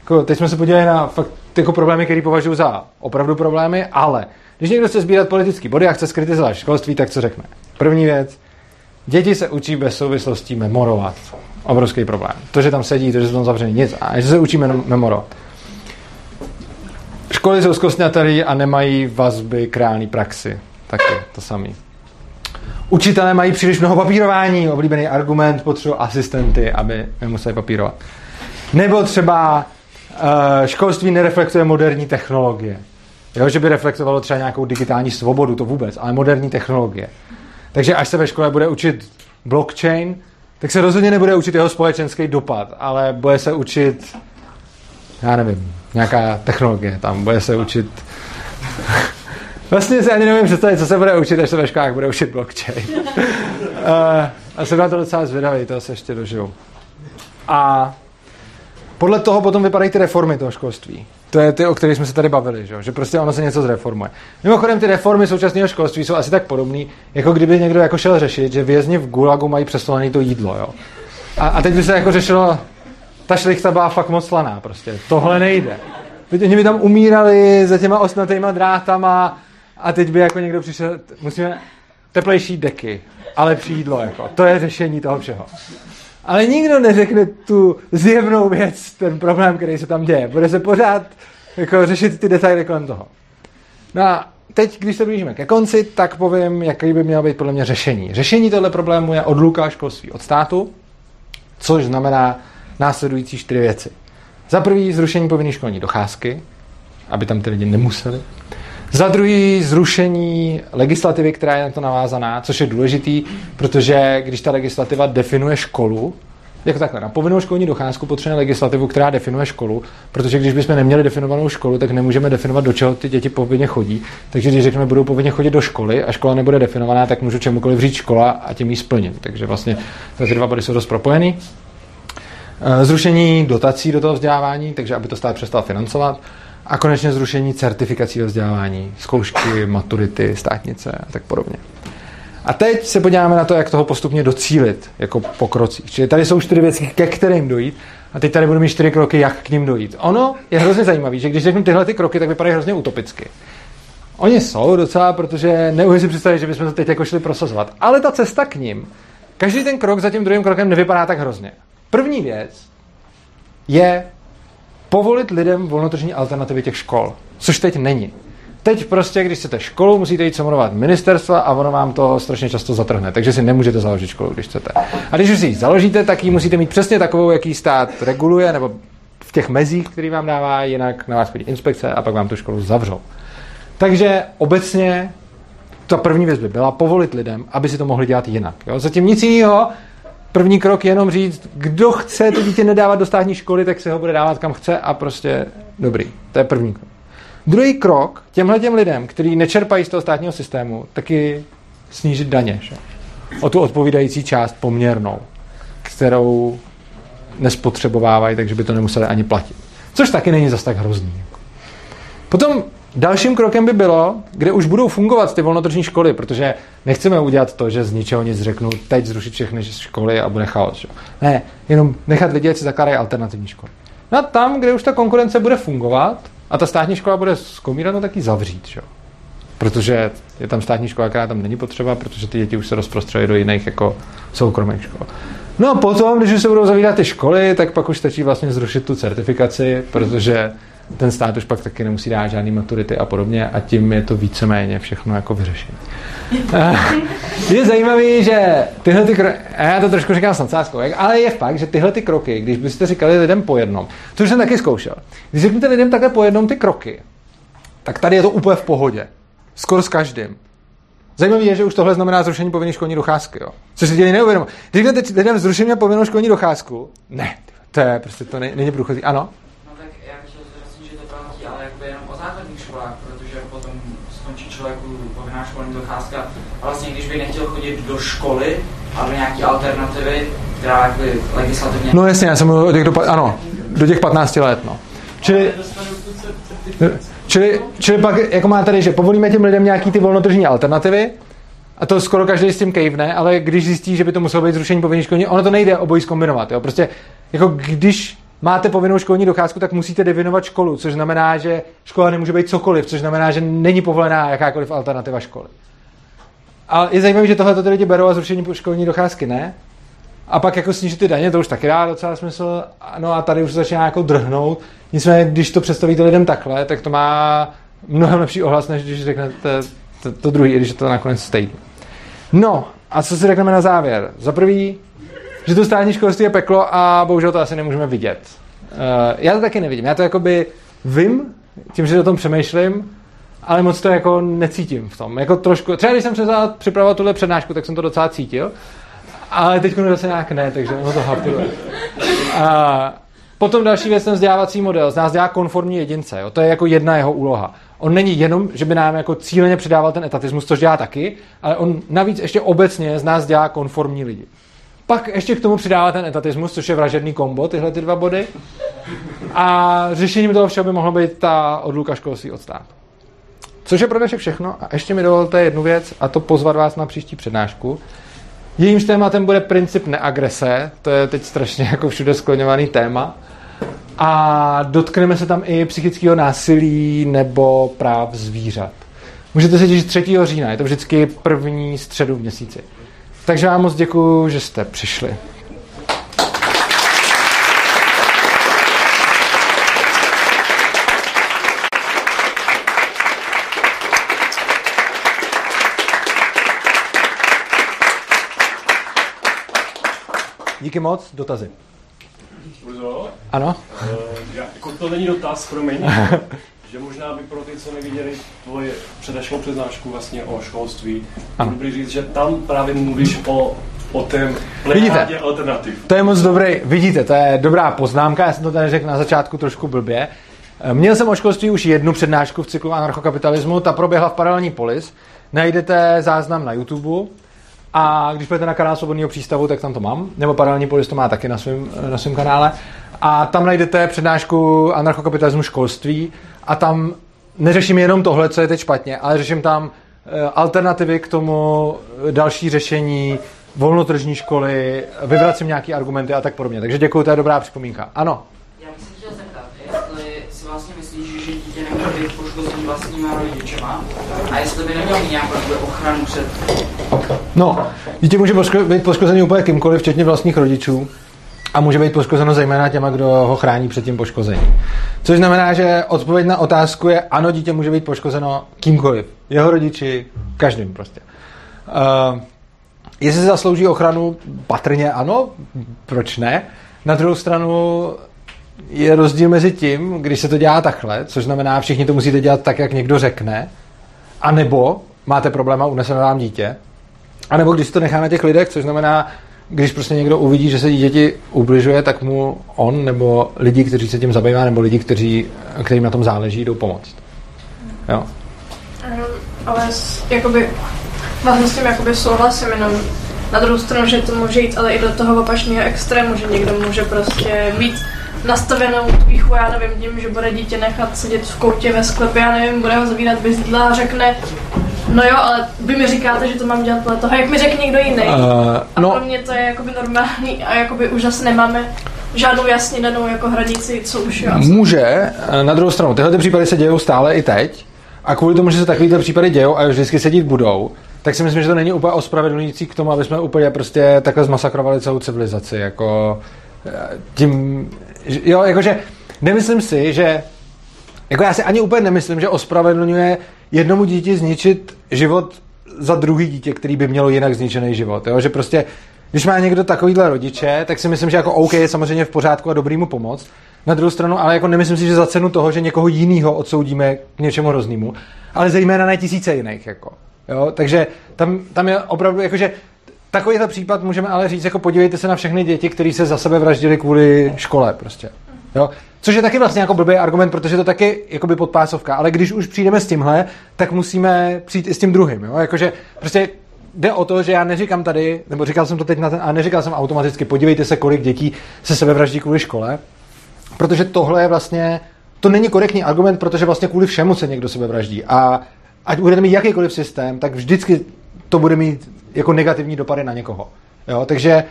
jako, teď jsme se podívali na fakt jako problémy, které považuji za opravdu problémy, ale když někdo chce sbírat politický body a chce skritizovat školství, tak co řekne? První věc, děti se učí bez souvislostí memorovat. Obrovský problém. To, že tam sedí, to, že jsou tam zavřený, nic. A že se učí memorovat. Školy jsou zkostňatelí a nemají vazby k reální praxi. Taky to samý. Učitelé mají příliš mnoho papírování, oblíbený argument, potřebují asistenty, aby nemuseli papírovat. Nebo třeba uh, školství nereflektuje moderní technologie. Jo, že by reflektovalo třeba nějakou digitální svobodu, to vůbec, ale moderní technologie. Takže až se ve škole bude učit blockchain, tak se rozhodně nebude učit jeho společenský dopad, ale bude se učit, já nevím, nějaká technologie tam, bude se učit Vlastně si ani nevím představit, co se bude učit, až se ve školách bude učit blockchain. uh, a jsem na to docela zvědavý, to se ještě dožiju. A podle toho potom vypadají ty reformy toho školství. To je ty, o kterých jsme se tady bavili, že, že prostě ono se něco zreformuje. Mimochodem, ty reformy současného školství jsou asi tak podobné, jako kdyby někdo jako šel řešit, že vězni v Gulagu mají přesolené to jídlo. Jo? A, a, teď by se jako řešilo, ta šlichta byla fakt moc slaná, prostě. Tohle nejde. Oni by tam umírali za těma osnatýma drátama a teď by jako někdo přišel, musíme teplejší deky a lepší jídlo, jako. To je řešení toho všeho. Ale nikdo neřekne tu zjevnou věc, ten problém, který se tam děje. Bude se pořád jako řešit ty detaily kolem toho. No a teď, když se blížíme ke konci, tak povím, jaký by mělo být podle mě řešení. Řešení tohle problému je odluka školství od státu, což znamená následující čtyři věci. Za prvý zrušení povinné školní docházky, aby tam ty lidi nemuseli. Za druhý zrušení legislativy, která je na to navázaná, což je důležitý, protože když ta legislativa definuje školu, jako takhle, na povinnou školní docházku potřebujeme legislativu, která definuje školu, protože když bychom neměli definovanou školu, tak nemůžeme definovat, do čeho ty děti povinně chodí. Takže když řekneme, budou povinně chodit do školy a škola nebude definovaná, tak můžu čemukoliv říct škola a tím ji splnit. Takže vlastně ty dva body jsou dost propojený. Eh, zrušení dotací do toho vzdělávání, takže aby to stát přestal financovat. A konečně zrušení certifikací ve vzdělávání, zkoušky, maturity, státnice a tak podobně. A teď se podíváme na to, jak toho postupně docílit, jako pokrocích. Čili tady jsou čtyři věci, ke kterým dojít, a teď tady budu mít čtyři kroky, jak k ním dojít. Ono je hrozně zajímavé, že když řeknu tyhle ty kroky, tak vypadají hrozně utopicky. Oni jsou docela, protože neumím si představit, že bychom to teď jako šli prosazovat. Ale ta cesta k ním, každý ten krok za tím druhým krokem nevypadá tak hrozně. První věc je povolit lidem volnotržní alternativy těch škol, což teď není. Teď prostě, když chcete školu, musíte jít samonovat ministerstva a ono vám to strašně často zatrhne, takže si nemůžete založit školu, když chcete. A když už si ji založíte, tak ji musíte mít přesně takovou, jaký stát reguluje, nebo v těch mezích, který vám dává, jinak na vás chodí inspekce a pak vám tu školu zavřou. Takže obecně ta první věc by byla povolit lidem, aby si to mohli dělat jinak. Jo? Zatím nic jiného První krok je jenom říct, kdo chce to dítě nedávat do státní školy, tak se ho bude dávat kam chce a prostě dobrý. To je první krok. Druhý krok těmhle těm lidem, kteří nečerpají z toho státního systému, taky snížit daně. Že? O tu odpovídající část poměrnou, kterou nespotřebovávají, takže by to nemuseli ani platit. Což taky není zas tak hrozný. Potom Dalším krokem by bylo, kde už budou fungovat ty volnotržní školy, protože nechceme udělat to, že z ničeho nic řeknu, teď zrušit všechny školy a bude chaos. Že? Ne, jenom nechat lidi, si zakládají alternativní školy. No a tam, kde už ta konkurence bude fungovat a ta státní škola bude zkomírat, no tak ji zavřít. Že? protože je tam státní škola, která tam není potřeba, protože ty děti už se rozprostřely do jiných jako soukromých škol. No a potom, když už se budou zavírat ty školy, tak pak už stačí vlastně zrušit tu certifikaci, protože ten stát už pak taky nemusí dát žádný maturity a podobně a tím je to víceméně všechno jako vyřešení. je zajímavý, že tyhle ty kroky, já to trošku říkám s nadsázkou, ale je fakt, že tyhle ty kroky, když byste říkali lidem po jednom, to už jsem taky zkoušel, když řeknete lidem takhle po jednom ty kroky, tak tady je to úplně v pohodě. Skoro s každým. Zajímavé je, že už tohle znamená zrušení povinné školní docházky. Jo? Což si dělí neuvědomí. Když řeknete lidem zrušení povinnou školní docházku, ne, to je prostě to není průchozí. Ano? No tak já bych chtěl zdůraznit, že to platí, ale jakby jenom o základních školách, protože potom skončí člověku povinná školní docházka. A vlastně když by nechtěl chodit do školy a do nějaké alternativy, která jakby legislativně... No jasně, já jsem mluvil o těch do, ano, do těch 15 let, no. Čili, čili, čili pak, jako má tady, že povolíme těm lidem nějaký ty volnotržní alternativy, a to skoro každý s tím kejvne, ale když zjistí, že by to muselo být zrušení povinné školní, ono to nejde obojí zkombinovat. Jo? Prostě jako když máte povinnou školní docházku, tak musíte definovat školu, což znamená, že škola nemůže být cokoliv, což znamená, že není povolená jakákoliv alternativa školy. A je zajímavé, že tohle ty lidi berou a zrušení školní docházky ne. A pak jako snížit ty daně, to už taky dá docela smysl. No a tady už se začíná jako drhnout. Nicméně, když to představíte lidem takhle, tak to má mnohem lepší ohlas, než když řeknete to, to druhý, i když je to nakonec stejný. No, a co si řekneme na závěr? Za prvý, že to státní školství je peklo a bohužel to asi nemůžeme vidět. Uh, já to taky nevidím. Já to jakoby vím, tím, že o tom přemýšlím, ale moc to jako necítím v tom. Jako trošku, třeba když jsem se připravoval tuhle přednášku, tak jsem to docela cítil, ale teď zase nějak ne, takže ono to hapuje. A potom další věc, ten vzdělávací model, z nás dělá konformní jedince, jo? to je jako jedna jeho úloha. On není jenom, že by nám jako cíleně předával ten etatismus, což dělá taky, ale on navíc ještě obecně z nás dělá konformní lidi. Pak ještě k tomu přidává ten etatismus, což je vražedný kombo, tyhle ty dva body. A řešením toho všeho by mohlo být ta odluka školství od státu. Což je pro dnešek všechno. A ještě mi dovolte jednu věc, a to pozvat vás na příští přednášku. Jejímž tématem bude princip neagrese, to je teď strašně jako všude skloňovaný téma. A dotkneme se tam i psychického násilí nebo práv zvířat. Můžete se těšit 3. října, je to vždycky první středu v měsíci. Takže vám moc děkuji, že jste přišli. Díky moc, dotazy. Ano? Uh, já, jako to není dotaz, promiň. že možná by pro ty, co neviděli tvoje předešlou přednášku vlastně o školství, ano. dobrý říct, že tam právě mluvíš o o té Vidíte, alternativ. To je moc dobrý, vidíte, to je dobrá poznámka, já jsem to tady řekl na začátku trošku blbě. Měl jsem o školství už jednu přednášku v cyklu anarchokapitalismu, ta proběhla v paralelní polis. Najdete záznam na YouTube a když budete na kanál Svobodného přístavu, tak tam to mám, nebo paralelní polis to má taky na svém na svém kanále. A tam najdete přednášku anarchokapitalismu školství a tam neřeším jenom tohle, co je teď špatně, ale řeším tam eh, alternativy k tomu, další řešení, volnotržní školy, vyvracím nějaké argumenty a tak podobně. Takže děkuji, to je dobrá připomínka. Ano. Já bych se chtěl zeptat, jestli si vlastně myslíš, že dítě nemůže být poškozený vlastníma rodičema a jestli by neměl nějakou ochranu před... No, dítě může být poškozený úplně kýmkoliv, včetně vlastních rodičů a může být poškozeno zejména těma, kdo ho chrání před tím poškozením. Což znamená, že odpověď na otázku je ano, dítě může být poškozeno kýmkoliv. Jeho rodiči, každým prostě. Uh, jestli zaslouží ochranu, patrně ano, proč ne? Na druhou stranu je rozdíl mezi tím, když se to dělá takhle, což znamená, všichni to musíte dělat tak, jak někdo řekne, anebo máte problém a unese vám dítě, anebo když to nechá na těch lidech, což znamená, když prostě někdo uvidí, že se dítěti ubližuje, tak mu on nebo lidi, kteří se tím zabývá, nebo lidi, kteří, kterým na tom záleží, jdou pomoct. Jo. Ale jakoby, vlastně s tím jakoby souhlasím, jenom na druhou stranu, že to může jít ale i do toho opačného extrému, že někdo může prostě mít nastavenou výchu, já nevím, tím, že bude dítě nechat sedět v koutě ve sklepě, já nevím, bude ho zavírat bez jídla a řekne, No jo, ale vy mi říkáte, že to mám dělat podle toho, jak mi řekne někdo jiný. Uh, a no, pro mě to je jakoby normální a jakoby už zase nemáme žádnou jasně danou jako hranici, co už je. Může, na druhou stranu, tyhle ty případy se dějou stále i teď a kvůli tomu, že se takovýhle případy dějou a vždycky sedít budou, tak si myslím, že to není úplně ospravedlňující k tomu, aby jsme úplně prostě takhle zmasakrovali celou civilizaci. Jako eh, tím, jo, jakože nemyslím si, že jako já si ani úplně nemyslím, že ospravedlňuje jednomu dítě zničit život za druhý dítě, který by mělo jinak zničený život. Jo? Že prostě, když má někdo takovýhle rodiče, tak si myslím, že jako OK je samozřejmě v pořádku a dobrý mu pomoct. Na druhou stranu, ale jako nemyslím si, že za cenu toho, že někoho jiného odsoudíme k něčemu hroznému, ale zejména ne tisíce jiných. Jako. Jo? Takže tam, tam je opravdu, jakože takovýhle případ můžeme ale říct, jako podívejte se na všechny děti, které se za sebe vraždili kvůli škole prostě. Jo? Což je taky vlastně jako blbý argument, protože to taky jakoby podpásovka. Ale když už přijdeme s tímhle, tak musíme přijít i s tím druhým. Jo? Jakože prostě jde o to, že já neříkám tady, nebo říkal jsem to teď na ten, a neříkal jsem automaticky, podívejte se, kolik dětí se sebevraždí kvůli škole, protože tohle je vlastně, to není korektní argument, protože vlastně kvůli všemu se někdo sebevraždí. A ať budete mít jakýkoliv systém, tak vždycky to bude mít jako negativní dopady na někoho. Jo? Takže,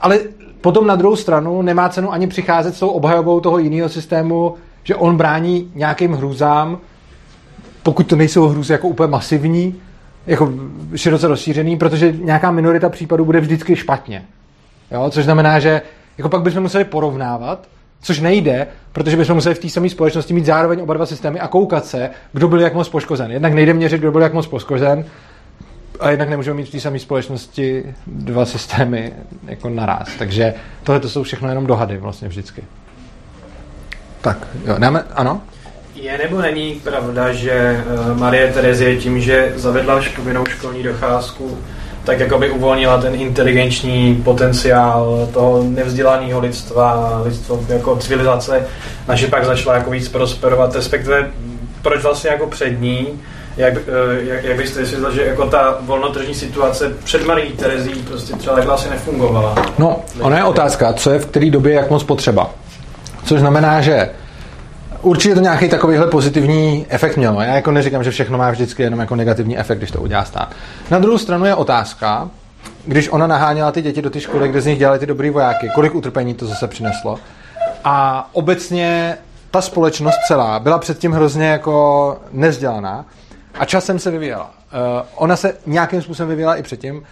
ale potom na druhou stranu nemá cenu ani přicházet s tou obhajobou toho jiného systému, že on brání nějakým hrůzám, pokud to nejsou hrůzy jako úplně masivní, jako široce rozšířený, protože nějaká minorita případů bude vždycky špatně. Jo? Což znamená, že jako pak bychom museli porovnávat, což nejde, protože bychom museli v té samé společnosti mít zároveň oba dva systémy a koukat se, kdo byl jak moc poškozen. Jednak nejde měřit, kdo byl jak moc poškozen, a jednak nemůžeme mít v té samé společnosti dva systémy jako naraz. Takže tohle to jsou všechno jenom dohady vlastně vždycky. Tak, jo, dáme, ano? Je nebo není pravda, že eh, Marie Terezie tím, že zavedla povinnou školní docházku, tak jako by uvolnila ten inteligenční potenciál toho nevzdělaného lidstva, lidstvo jako civilizace, naše pak začala jako víc prosperovat, respektive proč vlastně jako před ní jak, eh, jak, jak byste si že jako ta volnotržní situace před Marí Terezí prostě třeba takhle asi nefungovala? No, ona je otázka, co je v které době jak moc potřeba. Což znamená, že určitě to nějaký takovýhle pozitivní efekt mělo. Já jako neříkám, že všechno má vždycky jenom jako negativní efekt, když to udělá stát. Na druhou stranu je otázka, když ona naháněla ty děti do ty školy, kde z nich dělali ty dobrý vojáky, kolik utrpení to zase přineslo. A obecně ta společnost celá byla předtím hrozně jako nezdělaná a časem se vyvíjela. Uh, ona se nějakým způsobem vyvíjela i předtím,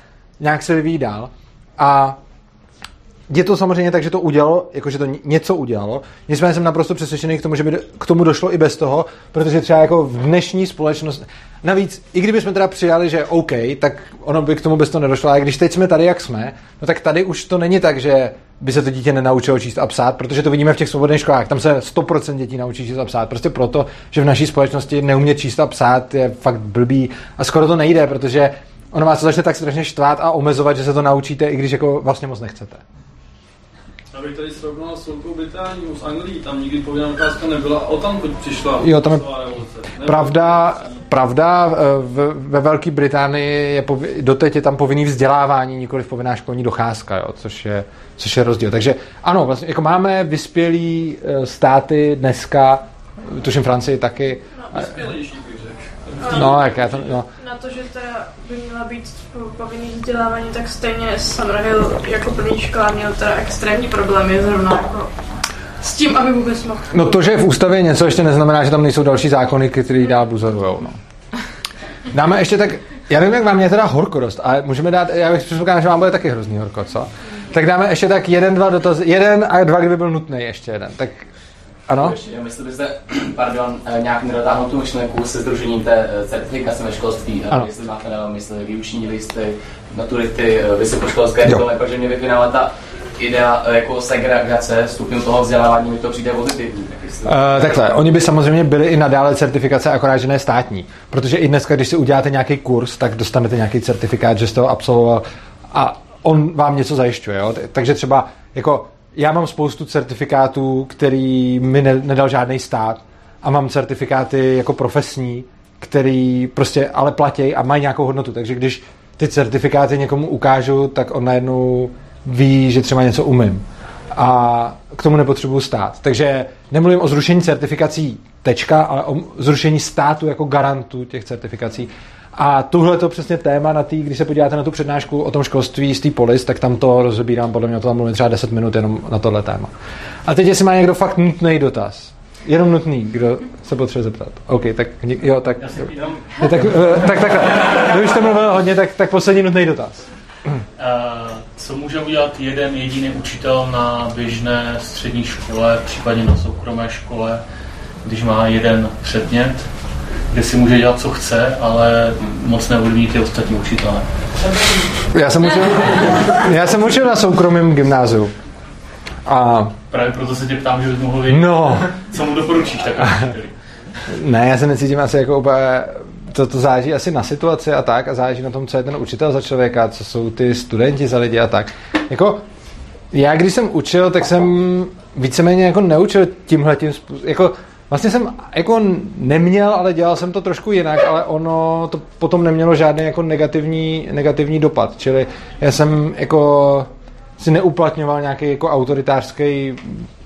nějak se vyvíjí dál a je to samozřejmě tak, že to udělalo, jakože to něco udělalo. Nicméně jsem naprosto přesvědčený k tomu, že by k tomu došlo i bez toho, protože třeba jako v dnešní společnosti, navíc, i kdybychom teda přijali, že OK, tak ono by k tomu bez toho nedošlo, ale když teď jsme tady, jak jsme, no tak tady už to není tak, že by se to dítě nenaučilo číst a psát, protože to vidíme v těch svobodných školách. Tam se 100% dětí naučí číst a psát. Prostě proto, že v naší společnosti neumět číst a psát je fakt blbý a skoro to nejde, protože ono vás to začne tak strašně štvát a omezovat, že se to naučíte, i když jako vlastně moc nechcete. Abych tady srovnal s Velkou Británií, s Anglií, tam nikdy povinná docházka nebyla a o tam přišla jo, tam je pravda, pravda, v, ve Velké Británii je povi, doteď je tam povinný vzdělávání, nikoli povinná školní docházka, jo, což, je, což je rozdíl. Takže ano, vlastně jako máme vyspělý eh, státy dneska, tuším Francii taky. No, vyspělejší No, jak já to, no. Na to, že teda by měla být povinný vzdělávání, tak stejně Summerhill jako plný škola měl teda extrémní problémy zrovna jako s tím, aby vůbec mohl. No to, že je v ústavě něco, ještě neznamená, že tam nejsou další zákony, které dál buzerujou. No. Dáme ještě tak, já nevím, jak vám je teda horko dost, ale můžeme dát, já bych předpokládal, že vám bude taky hrozný horko, co? Tak dáme ještě tak jeden, dva dotazy, jeden a dva, kdyby byl nutný ještě jeden. Tak ano? Ještě, jestli byste, pardon, eh, nějak nedotáhnout tu myšlenku se združením té eh, certifikace ve školství, ano. jestli máte na mysli výuční listy, maturity, eh, vysokoškolské diplom, jakože mě vypínala ta idea jako segregace stupňu toho vzdělávání mi to přijde pozitivní. Uh, takhle, oni by samozřejmě byli i nadále certifikace, akorát, že ne státní. Protože i dneska, když si uděláte nějaký kurz, tak dostanete nějaký certifikát, že jste ho absolvoval a on vám něco zajišťuje. Jo? Takže třeba jako já mám spoustu certifikátů, který mi ne, nedal žádný stát a mám certifikáty jako profesní, který prostě ale platí a mají nějakou hodnotu. Takže když ty certifikáty někomu ukážu, tak on najednou ví, že třeba něco umím. A k tomu nepotřebuju stát. Takže nemluvím o zrušení certifikací tečka, ale o zrušení státu jako garantu těch certifikací. A tuhle to přesně téma na tý, když se podíváte na tu přednášku o tom školství z té polis, tak tam to rozebírám, podle mě to tam mluvím třeba 10 minut jenom na tohle téma. A teď, jestli má někdo fakt nutný dotaz. jenom nutný, kdo se potřebuje zeptat. OK, tak jo, tak... Já tak, tak, tak, tak, tak, už jste mluvil hodně, tak, tak poslední nutný dotaz. Uh, co může udělat jeden jediný učitel na běžné střední škole, případně na soukromé škole, když má jeden předmět, kde si může dělat, co chce, ale moc neovlivní ty ostatní učitele. Já jsem učil, já jsem učil na soukromém gymnáziu. A... Právě proto se tě ptám, že bys mohl vědět, no. co mu doporučíš tak. Ne, já se necítím asi jako úplně to, to záleží asi na situaci a tak a záleží na tom, co je ten učitel za člověka, co jsou ty studenti za lidi a tak. Jako, já když jsem učil, tak jsem víceméně jako neučil tímhle tím způsobem. Jako, vlastně jsem jako neměl, ale dělal jsem to trošku jinak, ale ono to potom nemělo žádný jako negativní, negativní dopad. Čili já jsem jako si neuplatňoval nějaký jako autoritářský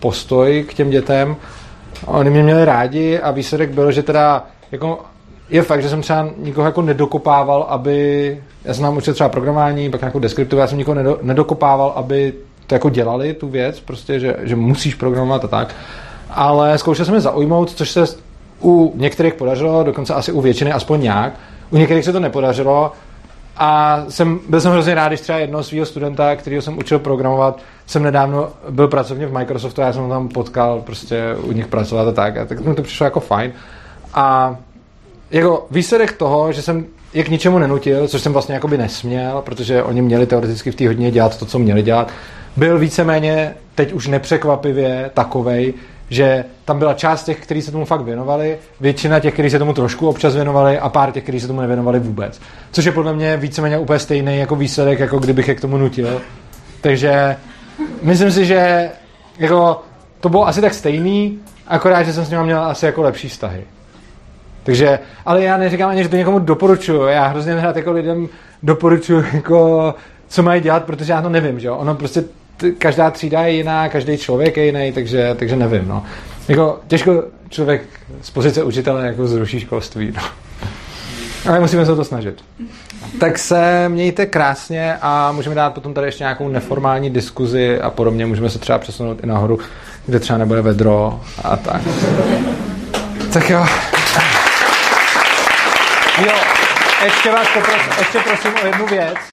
postoj k těm dětem. Oni mě měli rádi a výsledek byl, že teda jako je fakt, že jsem třeba nikoho jako nedokopával, aby, já jsem nám učil třeba programování, pak nějakou deskriptivu, já jsem nikoho nedo, nedokopával, aby to jako dělali, tu věc, prostě, že, že musíš programovat a tak. Ale zkoušel jsem je zaujmout, což se u některých podařilo, dokonce asi u většiny aspoň nějak. U některých se to nepodařilo a jsem, byl jsem hrozně rád, když třeba jednoho svého studenta, kterého jsem učil programovat, jsem nedávno byl pracovně v Microsoftu a já jsem ho tam potkal prostě u nich pracovat a tak. A tak mi to přišlo jako fajn. A jako výsledek toho, že jsem je k ničemu nenutil, což jsem vlastně jakoby nesměl, protože oni měli teoreticky v té hodině dělat to, co měli dělat, byl víceméně teď už nepřekvapivě takovej, že tam byla část těch, kteří se tomu fakt věnovali, většina těch, kteří se tomu trošku občas věnovali a pár těch, kteří se tomu nevěnovali vůbec. Což je podle mě víceméně úplně stejný jako výsledek, jako kdybych je k tomu nutil. Takže myslím si, že jako, to bylo asi tak stejný, akorát, že jsem s ním měl asi jako lepší vztahy. Takže, ale já neříkám ani, že to někomu doporučuju. Já hrozně rád jako lidem doporučuju, jako, co mají dělat, protože já to nevím, že jo. Ono prostě každá třída je jiná, každý člověk je jiný, takže, takže nevím, no. Jako, těžko člověk z pozice učitele jako zruší školství, no. Ale musíme se to snažit. Tak se mějte krásně a můžeme dát potom tady ještě nějakou neformální diskuzi a podobně. Můžeme se třeba přesunout i nahoru, kde třeba nebude vedro a tak. Tak jo. Jo, ještě vás poprosím, ještě prosím o jednu věc.